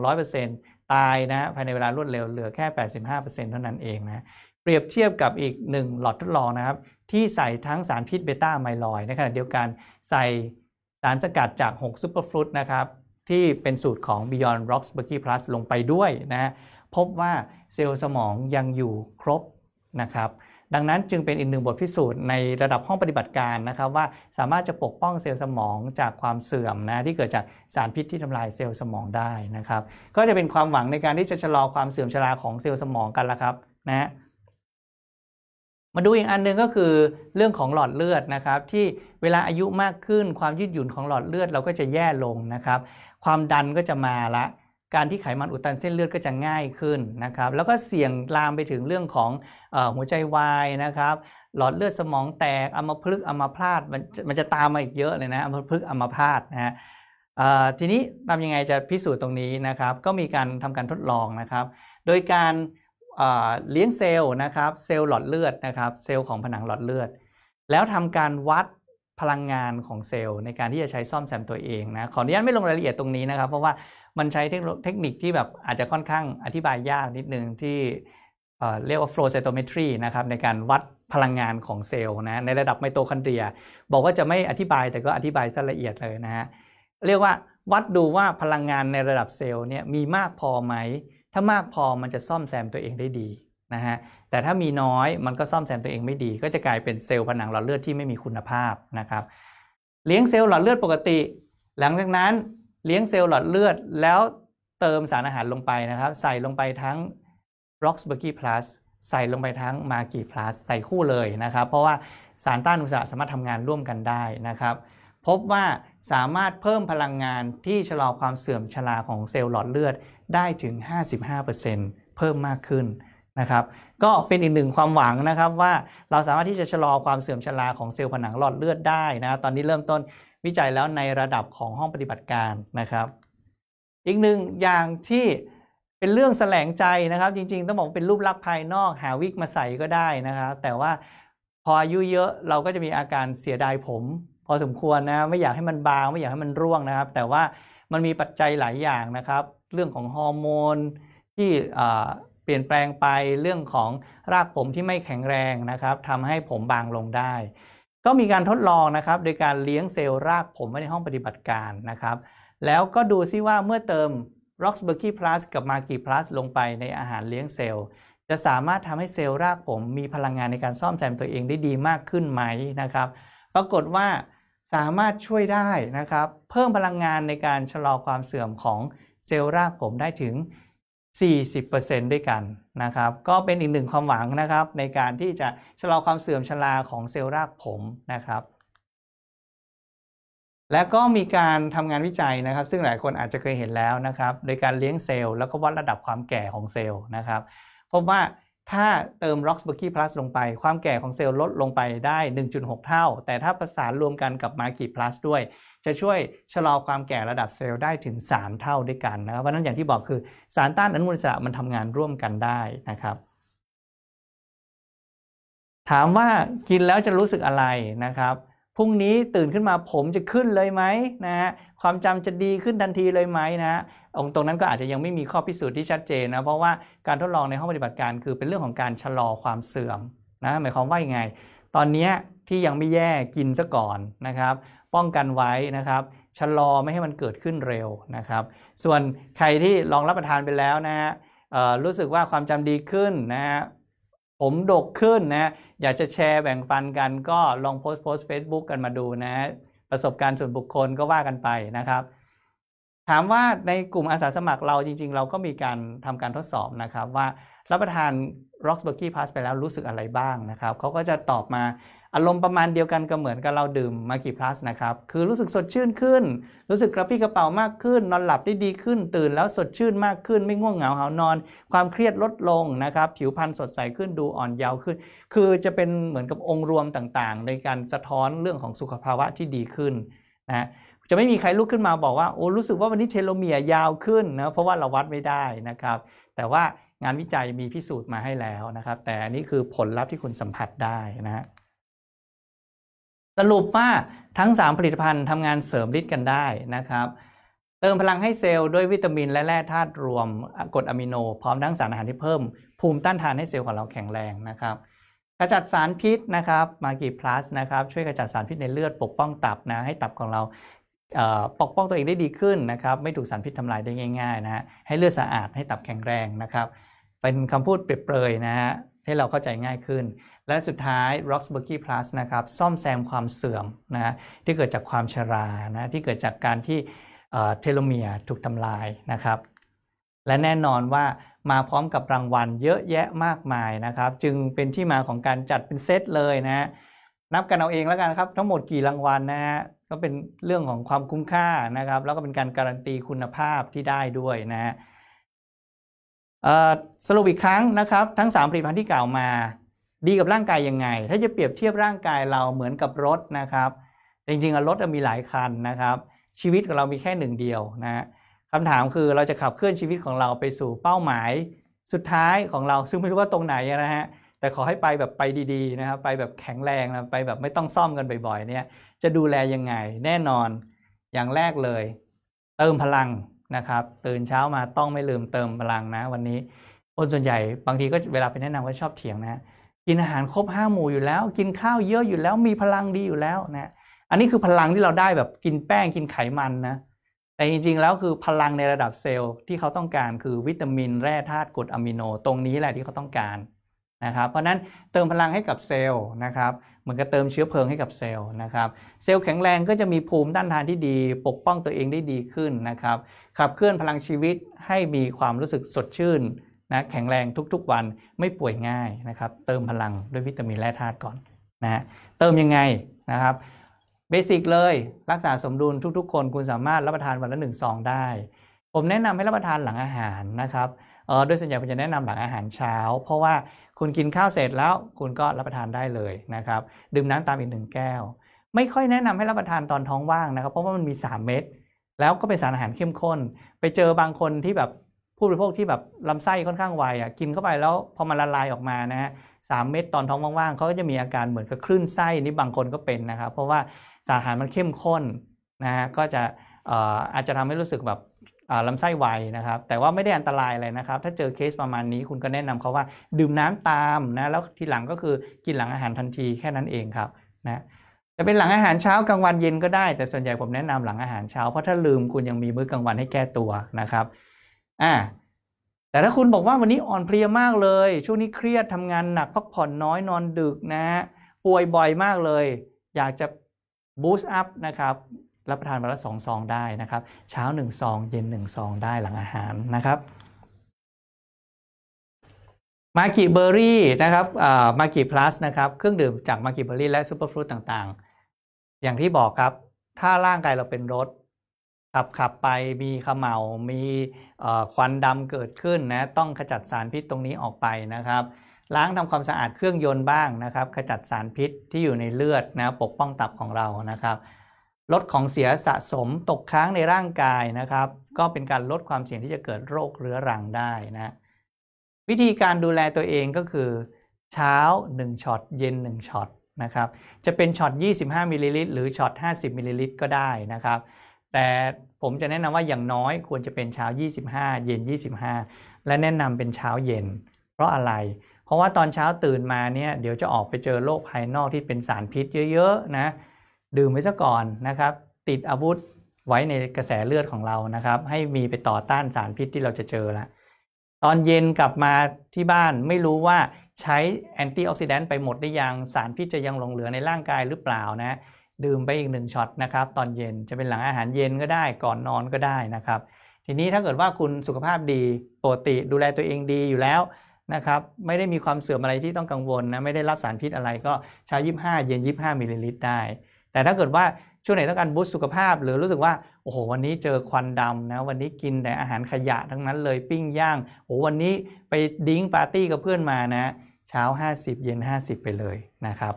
S1: 100%ตายนะภายในเวลารวดเร็วเหลือแค่ 85%เท่านั้นเองนะเปรียบเทียบกับอีก 1 หลอดทดลองนะครับ ที่ใส่ทั้งสารพิษ beta amyloid ในขณะเดียวกันใส่สารสกัดจาก 6 superfruit นะครับที่เป็นสูตรของ Beyond r o x b u r g y Plus ลงไปด้วยนะพบว่าเซลล์สมองยังอยู่ครบนะครับดังนั้นจึงเป็นอีกหนึ่งบทพิสูจน์ในระดับห้องปฏิบัติการนะครับว่าสามารถจะปกป้องเซลล์สมองจากความเสื่อมนะที่เกิดจากสารพิษที่ทำลายเซลล์สมองได้นะครับก็จะเป็นความหวังในการที่จะชะลอความเสื่อมชราของเซลล์สมองกันละครับนะ มาดูอีกอันนึงก็คือเรื่องของหลอดเลือดนะครับที่เวลาอายุมากขึ้นความยืดหยุ่นของหลอดเลือดเราก็จะแย่ลงนะครับ ความดันก็จะมาละ การที่ไขมันอุดตันเส้นเลือดก็จะง่ายขึ้นนะครับ แล้วก็เสี่ยงลามไปถึงเรื่องของอหัวใจวายนะครับ หลอดเลือดสมองแตกอัมพฤกษ์อัมพาตมันมันจะตามมาอีกเยอะเลยนะอัมพฤกษ์อัมพาตนะฮะทีนี้ทำยังไงจะพิสูจน์ตรงนี้นะครับ ก็มีการทำการทดลองนะครับ โดยการ เลี้ยงเซลล์นะครับเซลล์หลอดเลือดนะครับเซลล์ของผนังหลอดเลือด แล้วทำการวัดพลังงานของเซลล์ในการที่จะใช้ซ่อมแซมตัวเองนะขออนุญาตไม่ลงรายละเอียดตรงนี้นะครับ เพราะว่ามันใช้เทคนเทคนิคที่แบบอาจจะค่อนข้างอธิบายยากนิดนึงที่เอ่อเรียกว่า flow cytometry นะครับในการวัดพลังงานของเซลล์นะในระดับไมโตคอนเดรีย บอกว่าจะไม่อธิบายแต่ก็อธิบายซะละเอียดเลยนะฮะเรียกว่าวัดดูว่าพลังงานในระดับเซลล์เนี่ยมีมากพอไหม ถ้ามากพอมันจะซ่อมแซมตัวเองได้ดีนะฮะแต่ถ้ามีน้อยมันก็ซ่อมแซมตัวเองไม่ดี ก็จะกลายเป็นเซลล์ผนังหลอดเลือดที่ไม่มีคุณภาพนะครับเลี้ยงเซลล์หลอดเลือดปกติ หลังจากนั้นเลี้ยงเซลล์หลอดเลือดแล้วเติมสารอาหารลงไปนะครับ ใส่ลงไปทั้ง r o x b u r g y Plus ใส่ลงไปทั้ง m a g i Plus ใส่คู่เลยนะครับ เพราะว่าสารต้านอนุมูลอิสระสามารถทำงานร่วมกันได้นะครับ พบว่า สามารถเพิ่มพลังงานที่ชะลอความเสื่อมชราของเซลล์หลอดเลือดได้ถึง 55%เพิ่มมากขึ้นนะครับ ก็เป็นอีกหนึ่งความหวังนะครับว่าเราสามารถที่จะชะลอความเสื่อมชราของเซลล์ผนังหลอดเลือดได้นะตอนนี้เริ่มต้นวิจัยแล้วในระดับของห้องปฏิบัติการนะครับ อีกหนึ่งอย่างที่เป็นเรื่องแสลงใจนะครับ จริง ๆ ต้องบอกว่าเป็นรูปลักษณ์ภายนอก หาวิกมาใส่ก็ได้นะครับ แต่ว่าพออายุเยอะเราก็จะมีอาการเสียดายผม พอสมควรนะไม่อยากให้มันบาง ไม่อยากให้มันร่วงนะครับ แต่ว่ามันมีปัจจัยหลายอย่างนะครับ เรื่องของฮอร์โมนที่เปลี่ยนแปลงไปเรื่องของรากผมที่ไม่แข็งแรงนะครับทำให้ผมบางลงได้ ก็มีการทดลองนะครับโดยการเลี้ยงเซลล์รากผมไว้ในห้องปฏิบัติการนะครับ แล้วก็ดูซิว่าเมื่อเติม r o x b u r g y Plus กับ m a g i Plus ลงไปในอาหารเลี้ยงเซลล์ จะสามารถทำให้เซลล์รากผมมีพลังงานในการซ่อมแซมตัวเองได้ดีมากขึ้นไหมนะครับ ปรากฏว่า สามารถช่วยได้นะครับ เพิ่มพลังงานในการชะลอความเสื่อมของเซลล์รากผมได้ถึง 40%ด้วยกันนะครับ ก็เป็นอีกหนึ่งความหวังนะครับ ในการที่จะชะลอความเสื่อมชราของเซลล์รากผมนะครับ และก็มีการทำงานวิจัยนะครับ ซึ่งหลายคนอาจจะเคยเห็นแล้วนะครับ โดยการเลี้ยงเซลล์แล้วก็วัดระดับความแก่ของเซลล์นะครับพบว่า ถ้าเติม r o x b u r g y Plus ลงไป ความแก่ของเซลล์ลดลงไปได้ 1.6 เท่า แต่ถ้าประสานรวมกันกับ m a g i Plus ด้วย จะช่วยชะลอความแก่ระดับเซลล์ได้ถึง 3 เท่าด้วยกันนะครับเพราะฉะนั้นอย่างที่บอกคือสารต้านอนุมูลอิสระมันทำงานร่วมกันได้นะครับถามว่ากินแล้วจะรู้สึกอะไรนะครับ พรุ่งนี้ตื่นขึ้นมาผมจะขึ้นเลยไหมนะฮะ ความจำจะดีขึ้นทันทีเลยไหมนะฮะองตรงนั้นก็อาจจะยังไม่มีข้อพิสูจน์ที่ชัดเจนนะเพราะว่าการทดลองในห้องปฏิบัติการคือเป็นเรื่องของการชะลอความเสื่อมนะหมายความว่ายังไง ตอนนี้ที่ยังไม่แย่กินซะก่อนนะครับ ป้องกันไว้นะครับชะลอไม่ให้มันเกิดขึ้นเร็วนะครับ ส่วนใครที่ลองรับประทานไปแล้วนะฮะรู้สึกว่าความจำดีขึ้นนะฮะผมดกขึ้นนะ อยากจะแชร์แบ่งปันกันก็ลองโพสต์โพสต์ Facebook กันมาดูนะ ประสบการณ์ส่วนบุคคลก็ว่ากันไปนะครับ ถามว่าในกลุ่มอาสาสมัครเราจริง ๆ เราก็มีการทำการทดสอบนะครับว่ารับประทาน r o x b u r g y Plus ไปแล้วรู้สึกอะไรบ้างนะครับเขาก็จะตอบมา อารมณ์ประมาณเดียวกันก็เหมือนกับเราดื่มมากิ Plus นะครับ คือรู้สึกสดชื่นขึ้น รู้สึกกระปรี้กระเป๋ามากขึ้น นอนหลับได้ดีขึ้น ตื่นแล้วสดชื่นมากขึ้น ไม่ง่วงเหงาหานอน ความเครียดลดลงนะครับ ผิวพรรณสดใสขึ้น ดูอ่อนเยาว์ขึ้น คือจะเป็นเหมือนกับองค์รวมต่างๆ ในการสะท้อนเรื่องของสุขภาวะที่ดีขึ้นนะจะไม่มีใครลุกขึ้นมาบอกว่าโอ้รู้สึกว่าวันนี้เทโลเมียยาวขึ้นนะเพราะว่าเราวัดไม่ได้นะครับ แต่ว่างานวิจัยมีพิสูจน์มาให้แล้วนะครับ แต่อันนี้คือผลลัพธ์ที่คุณสัมผัสได้นะฮะ สรุปว่าทั้ง 3 ผลิตภัณฑ์ทำงานเสริมฤทธิ์กันได้นะครับ เติมพลังให้เซลล์ด้วยวิตามินและแร่ธาตุรวมกรดอะมิโน พร้อมทั้งสารอาหารที่เพิ่ม ภูมิต้านทานให้เซลล์ของเราแข็งแรงนะครับขจัดสารพิษนะครับมากีพลัสนะครับช่วยขจัดสารพิษในเลือดปกป้องตับนะให้ตับของเราปกป้องตัวเองได้ดีขึ้นนะครับไม่ถูกสารพิษทำลายได้ง่ายๆนะฮะให้เลือดสะอาดให้ตับแข็งแรงนะครับ เป็นคำพูดเปรียบเปรยนะฮะให้เราเข้าใจง่ายขึ้น และสุดท้าย r o x b u r g y Plus นะครับซ่อมแซมความเสื่อมนะฮะที่เกิดจากความชรานะที่เกิดจากการที่เทโลเมียร์ถูกทำลายนะครับและแน่นอนว่ามาพร้อมกับรางวัลเยอะแยะมากมายนะครับ จึงเป็นที่มาของการจัดเป็นเซตเลยนะฮะนับกันเอาเองแล้วกันครับ ทั้งหมดกี่รางวัลนะฮะก็เป็นเรื่องของความคุ้มค่านะครับ แล้วก็เป็นการการันตีคุณภาพที่ได้ด้วยนะฮะสรุปอีกครั้งนะครับ ทั้ง 3 ผลิตภัณฑ์ที่กล่าวมา ดีกับร่างกายยังไง ถ้าจะเปรียบเทียบร่างกายเราเหมือนกับรถนะครับ จริงๆรถมีหลายคันนะครับ ชีวิตของเรามีแค่หนึ่งเดียวนะฮะคำถามคือเราจะขับเคลื่อนชีวิตของเราไปสู่เป้าหมาย สุดท้ายของเราซึ่งไม่รู้ว่าตรงไหนนะฮะแต่ขอให้ไปแบบไปดีๆนะครับ ไปแบบแข็งแรงนะไปแบบไม่ต้องซ่อมกันบ่อยๆเนี่ยจะดูแลยังไงแน่นอนอย่างแรกเลย เติมพลังนะครับ ตื่นเช้ามาต้องไม่ลืมเติมพลังนะ วันนี้คนส่วนใหญ่บางทีก็เวลาไปแนะนำก็ชอบเถียงนะ กินอาหารครบห้าหมู่อยู่แล้ว กินข้าวเยอะอยู่แล้วมีพลังดีอยู่แล้วนะอันนี้คือพลังที่เราได้แบบกินแป้งกินไขมันนะแต่จริงๆแล้วคือพลังในระดับเซลล์ที่เขาต้องการคือวิตามินแร่ธาตุกรดอะมิโน ตรงนี้แหละที่เขาต้องการนะครับเพราะนั้นเติมพลังให้กับเซลล์นะครับเหมือนกับเติมเชื้อเพลิงให้กับเซลล์นะครับเซลล์แข็งแรงก็จะมีภูมิต้านทานที่ดี ปกป้องตัวเองได้ดีขึ้นนะครับขับเคลื่อนพลังชีวิตให้มีความรู้สึกสดชื่น นะแข็งแรงทุกๆวันไม่ป่วยง่ายนะครับ เติมพลังด้วยวิตามินแร่ธาตุก่อนนะฮะเติมยังไงนะครับเบสิกเลยรักษาสมดุลทุกๆ คนคุณสามารถรับประทานวันละหนึ่งซองได้ ผมแนะนำให้รับประทานหลังอาหารนะครับเออโดยส่วนใหญ่ผมจะแนะนำหลังอาหารเช้า เพราะว่าคุณกินข้าวเสร็จแล้วคุณก็รับประทานได้เลยนะครับดื่มน้ำตามอีกหนึ่งแก้ว ไม่ค่อยแนะนำให้รับประทานตอนท้องว่างนะครับ เพราะว่ามันมี 3 เม็ดแล้วก็เป็นสารอาหารเข้มข้น ไปเจอบางคนที่แบบ ผู้บริโภคที่แบบลำไส้ค่อนข้างไวอะกินเข้าไปแล้วพอมันละลายออกมานะฮะสามเม็ดตอนท้องว่างๆเขาก็จะมีอาการเหมือนกับคลื่นไส้นี่บางคนก็เป็นนะครับ เพราะว่าสารอาหารมันเข้มข้นนะฮะก็จะอาจจะทำให้รู้สึกแบบอ่าลำไส้ไวนะครับ แต่ว่าไม่ได้อันตรายอะไรนะครับ ถ้าเจอเคสประมาณนี้คุณก็แนะนำเขาว่าดื่มน้ำตามนะแล้วทีหลังก็คือกินหลังอาหารทันทีแค่นั้นเองครับนะจะเป็นหลังอาหารเช้ากลางวันเย็นก็ได้ แต่ส่วนใหญ่ผมแนะนำหลังอาหารเช้าเพราะถ้าลืมคุณยังมีมื้อกลางวันให้แก้ตัวนะครับ อ่าแต่ถ้าคุณบอกว่าวันนี้อ่อนเพลียมากเลย ช่วงนี้เครียดทำงานหนักพักผ่อนน้อยนอนดึกนะฮะป่วยบ่อยมากเลย อยากจะบูสต์อัพนะครับรับประทานวันละสองซองได้นะครับ เช้าหนึ่งซองเย็นหนึ่งซองได้หลังอาหารนะครับmaqui berry นะครับ Maqui Plus นะครับ เครื่องดื่มจาก maqui berry และ superfruit ต่างๆ อย่างที่บอกครับ ถ้าร่างกายเราเป็นรถ ขับขับไปมีเขม่ามีควันดำเกิดขึ้นนะต้องขจัดสารพิษตรงนี้ออกไปนะครับ ล้างทำความสะอาดเครื่องยนต์บ้างนะครับ ขจัดสารพิษที่อยู่ในเลือดนะปกป้องตับของเรานะครับลดของเสียสะสมตกค้างในร่างกายนะครับ ก็เป็นการลดความเสี่ยงที่จะเกิดโรคเรื้อรังได้นะวิธีการดูแลตัวเองก็คือ เช้า 1ช็อตเย็น 1ช็อตนะครับจะเป็นช็อต25มิลลิลิตรหรือช็อต50มิลลิลิตรก็ได้นะครับ แต่ผมจะแนะนำว่าอย่างน้อยควรจะเป็นเช้า 25 เย็น 25 และแนะนำเป็นเช้าเย็น เพราะอะไร เพราะว่าตอนเช้าตื่นมาเนี่ยเดี๋ยวจะออกไปเจอโลกภายนอกที่เป็นสารพิษเยอะๆนะดื่มไว้ซะก่อนนะครับ ติดอาวุธไว้ในกระแสเลือดของเรานะครับ ให้มีไปต่อต้านสารพิษที่เราจะเจอละตอนเย็นกลับมาที่บ้านไม่รู้ว่าใช้ antioxidant ไปหมดหรือยังสารพิษจะยังหลงเหลือในร่างกายหรือเปล่านะ ดื่มไปอีกหนึ่งช็อตนะครับตอนเย็นจะเป็นหลังอาหารเย็นก็ได้ก่อนนอนก็ได้นะครับ ทีนี้ถ้าเกิดว่าคุณสุขภาพดีปกติดูแลตัวเองดีอยู่แล้วนะครับไม่ได้มีความเสื่อมอะไรที่ต้องกังวลนะไม่ได้รับสารพิษอะไรก็เช้า 25 เย็น 25 มิลลิลิตรได้ แต่ถ้าเกิดว่าช่วงไหนต้องการ boost สุขภาพ หรือรู้สึกว่าโอ้โหวันนี้เจอควันดำนะวันนี้กินแต่อาหารขยะทั้งนั้นเลยปิ้งย่างโอ้วันนี้ไป drink ปาร์ตี้กับเพื่อนมานะเช้า 50 เย็น 50 ไปเลยนะครับ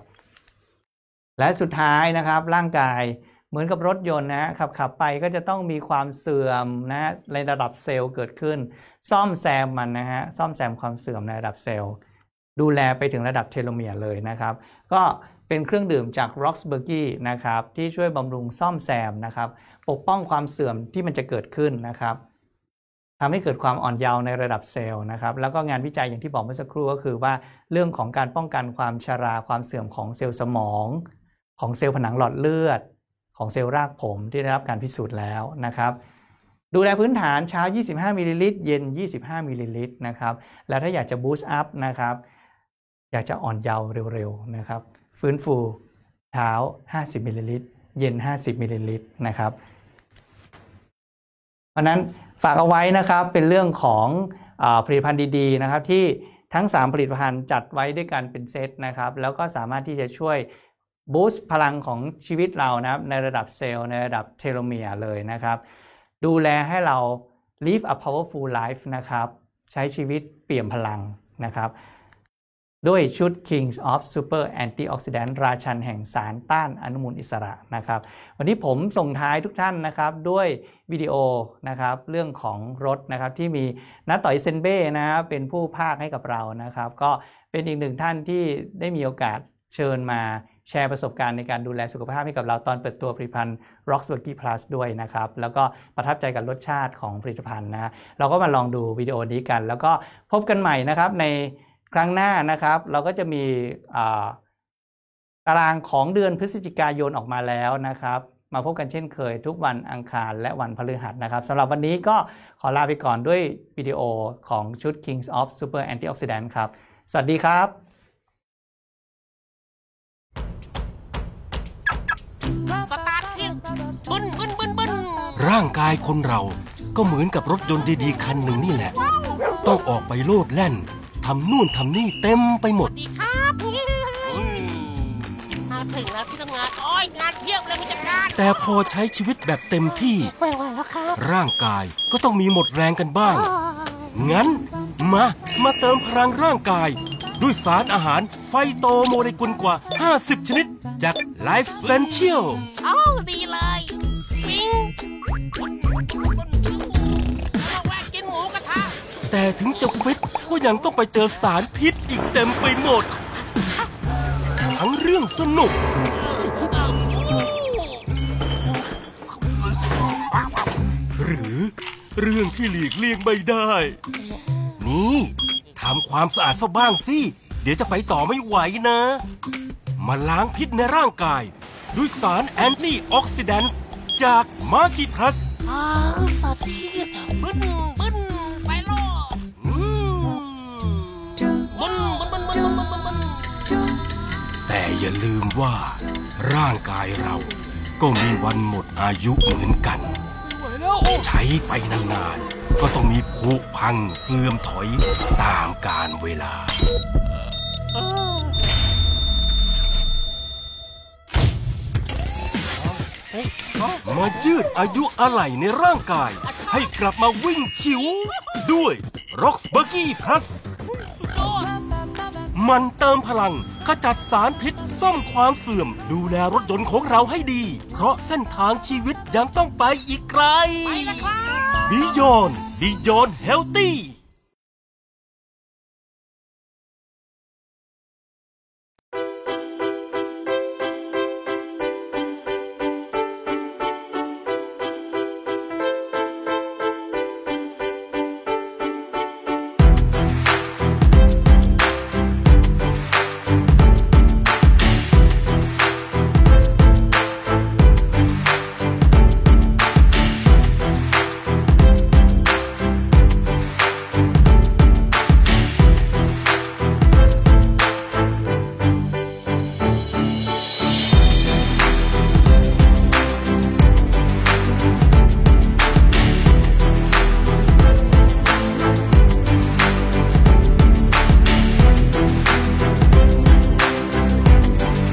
S1: และสุดท้ายนะครับร่างกายเหมือนกับรถยนต์นะขับขับไปก็จะต้องมีความเสื่อมนะในระดับเซลล์เกิดขึ้น ซ่อมแซมมันนะฮะซ่อมแซมความเสื่อมในระดับเซลล์ ดูแลไปถึงระดับเทโลเมียร์เลยนะครับ ก็เป็นเครื่องดื่มจาก r o x b u r g y นะครับที่ช่วยบำรุงซ่อมแซมนะครับปกป้องความเสื่อมที่มันจะเกิดขึ้นนะครับทำให้เกิดความอ่อนเยาว์ในระดับเซลล์นะครับแล้วก็งานวิจัยอย่างที่บอกเมื่อสักครู่ก็คือว่าเรื่องของการป้องกันความชราความเสื่อมของเซลล์สมอง ของเซลล์ผนังหลอดเลือด ของเซลล์รากผมที่ได้รับการพิสูจน์แล้วนะครับดูแลพื้นฐานเช้า 25 มิลลิลิตร เย็น 25 มิลลิลิตรนะครับ แล้วถ้าอยากจะ boost up นะครับ อยากจะอ่อนเยาว์เร็วๆนะครับ ฟื้นฟูเช้า 50 มิลลิลิตร เย็น 50 มิลลิลิตรนะครับ เพราะนั้นฝากเอาไว้นะครับ เป็นเรื่องของอผลิตภัณฑ์ดีๆนะครับที่ทั้ง 3 ผลิตภัณฑ์จัดไว้ด้วยกันเป็นเซตนะครับ แล้วก็สามารถที่จะช่วย boost พลังของชีวิตเรานะครับในระดับเซลล์ในระดับเทโลเมียร์เลยนะครับ ดูแลให้เรา live a powerful life นะครับ ใช้ชีวิตเปี่ยมพลังนะครับด้วยชุด Kings of Super Antioxidant ราชันแห่งสารต้านอนุมูลอิสระนะครับ วันนี้ผมส่งท้ายทุกท่านนะครับด้วยวิดีโอนะครับเรื่องของรถนะครับที่มีนัต่อยเซนเบ้นะครับเป็นผู้ภาคให้กับเรานะครับ ก็เป็นอีกหนึ่งท่านที่ได้มีโอกาสเชิญมา แชร์ประสบการณ์ในการดูแลสุขภาพให้กับเราตอนเปิดตัวผลิตภัณฑ์ r o x w o r k y Plus ด้วยนะครับ แล้วก็ประทับใจกับรสชาติของผลิตภัณฑ์นะเราก็มาลองดูวิดีโอนี้กัน แล้วก็พบกันใหม่นะครับในครั้งหน้านะครับ เราก็จะมีตารางของเดือนพฤศจิกายนออกมาแล้วนะครับมาพบกันเช่นเคยทุกวันอังคารและวันพฤหัสนะครับสำหรับวันนี้ก็ขอลาไปก่อนด้วยวิดีโอของชุด Kings of Super Antioxidant ครับ สวัสดีครับ
S2: ร่า
S3: งกายคนเราก็เหมือนกับรถยนต์ดีๆ คันหนึ่งนี่แหละ ต้องออกไปโลดแล่นทำนู่นทำนี่เต็มไปหมด
S2: ดีครับมาถึงแล้วที่ทำงานโอ้ยงานเพียบเลยผู้จัดการ
S3: แต่พอใช้ชีวิตแบบเต็มที่
S2: ไม่ไหวแล้วครับ
S3: ร่างกายก็ต้องมีหมดแรงกันบ้าง งั้น มา มาเติมพลังร่างกาย ด้วยสารอาหารไฟโตโมเลกุลกว่า 50 ชนิด จาก Life Essential
S2: เอ้าดีเลย แวะกินหมูกระทะ
S3: แต่ถึงจะฟิตก็ยังต้องไปเจอสารพิษอีกเต็มไปหมด ทั้งเรื่องสนุก หรือเรื่องที่หลีกเลี่ยงไม่ได้ นี่ทำความสะอาดซะบ้างสิ เดี๋ยวจะไปต่อไม่ไหวนะ มาล้างพิษในร่างกาย ด้วยสาร antioxidant จาก Maqui Plus
S2: อ้าวสดชื่นบึ้นบึ้นไปโลด
S3: อืม
S2: บึ้นบึ้นบึ้นบึ้นบึ้นบึ้นบึ้น
S3: แต่อย่าลืมว่า ร่างกายเราก็มีวันหมดอายุเหมือนกัน ใช้ไปนานๆก็ต้องมีผุพังเสื่อมถอยตามกาลเวลา มายืดอายุอะไหล่ในร่างกาย ให้กลับมาวิ่งชิว ด้วย Rox b u g g y Plus มันเติมพลังขจัดสารพิษซ่อมความเสื่อม ดูแลรถยนต์ของเราให้ดี เพราะเส้นทางชีวิตยังต้องไปอีกไกล
S2: ไปแล้วครับ
S3: บิยอนบิยอนเฮลตี้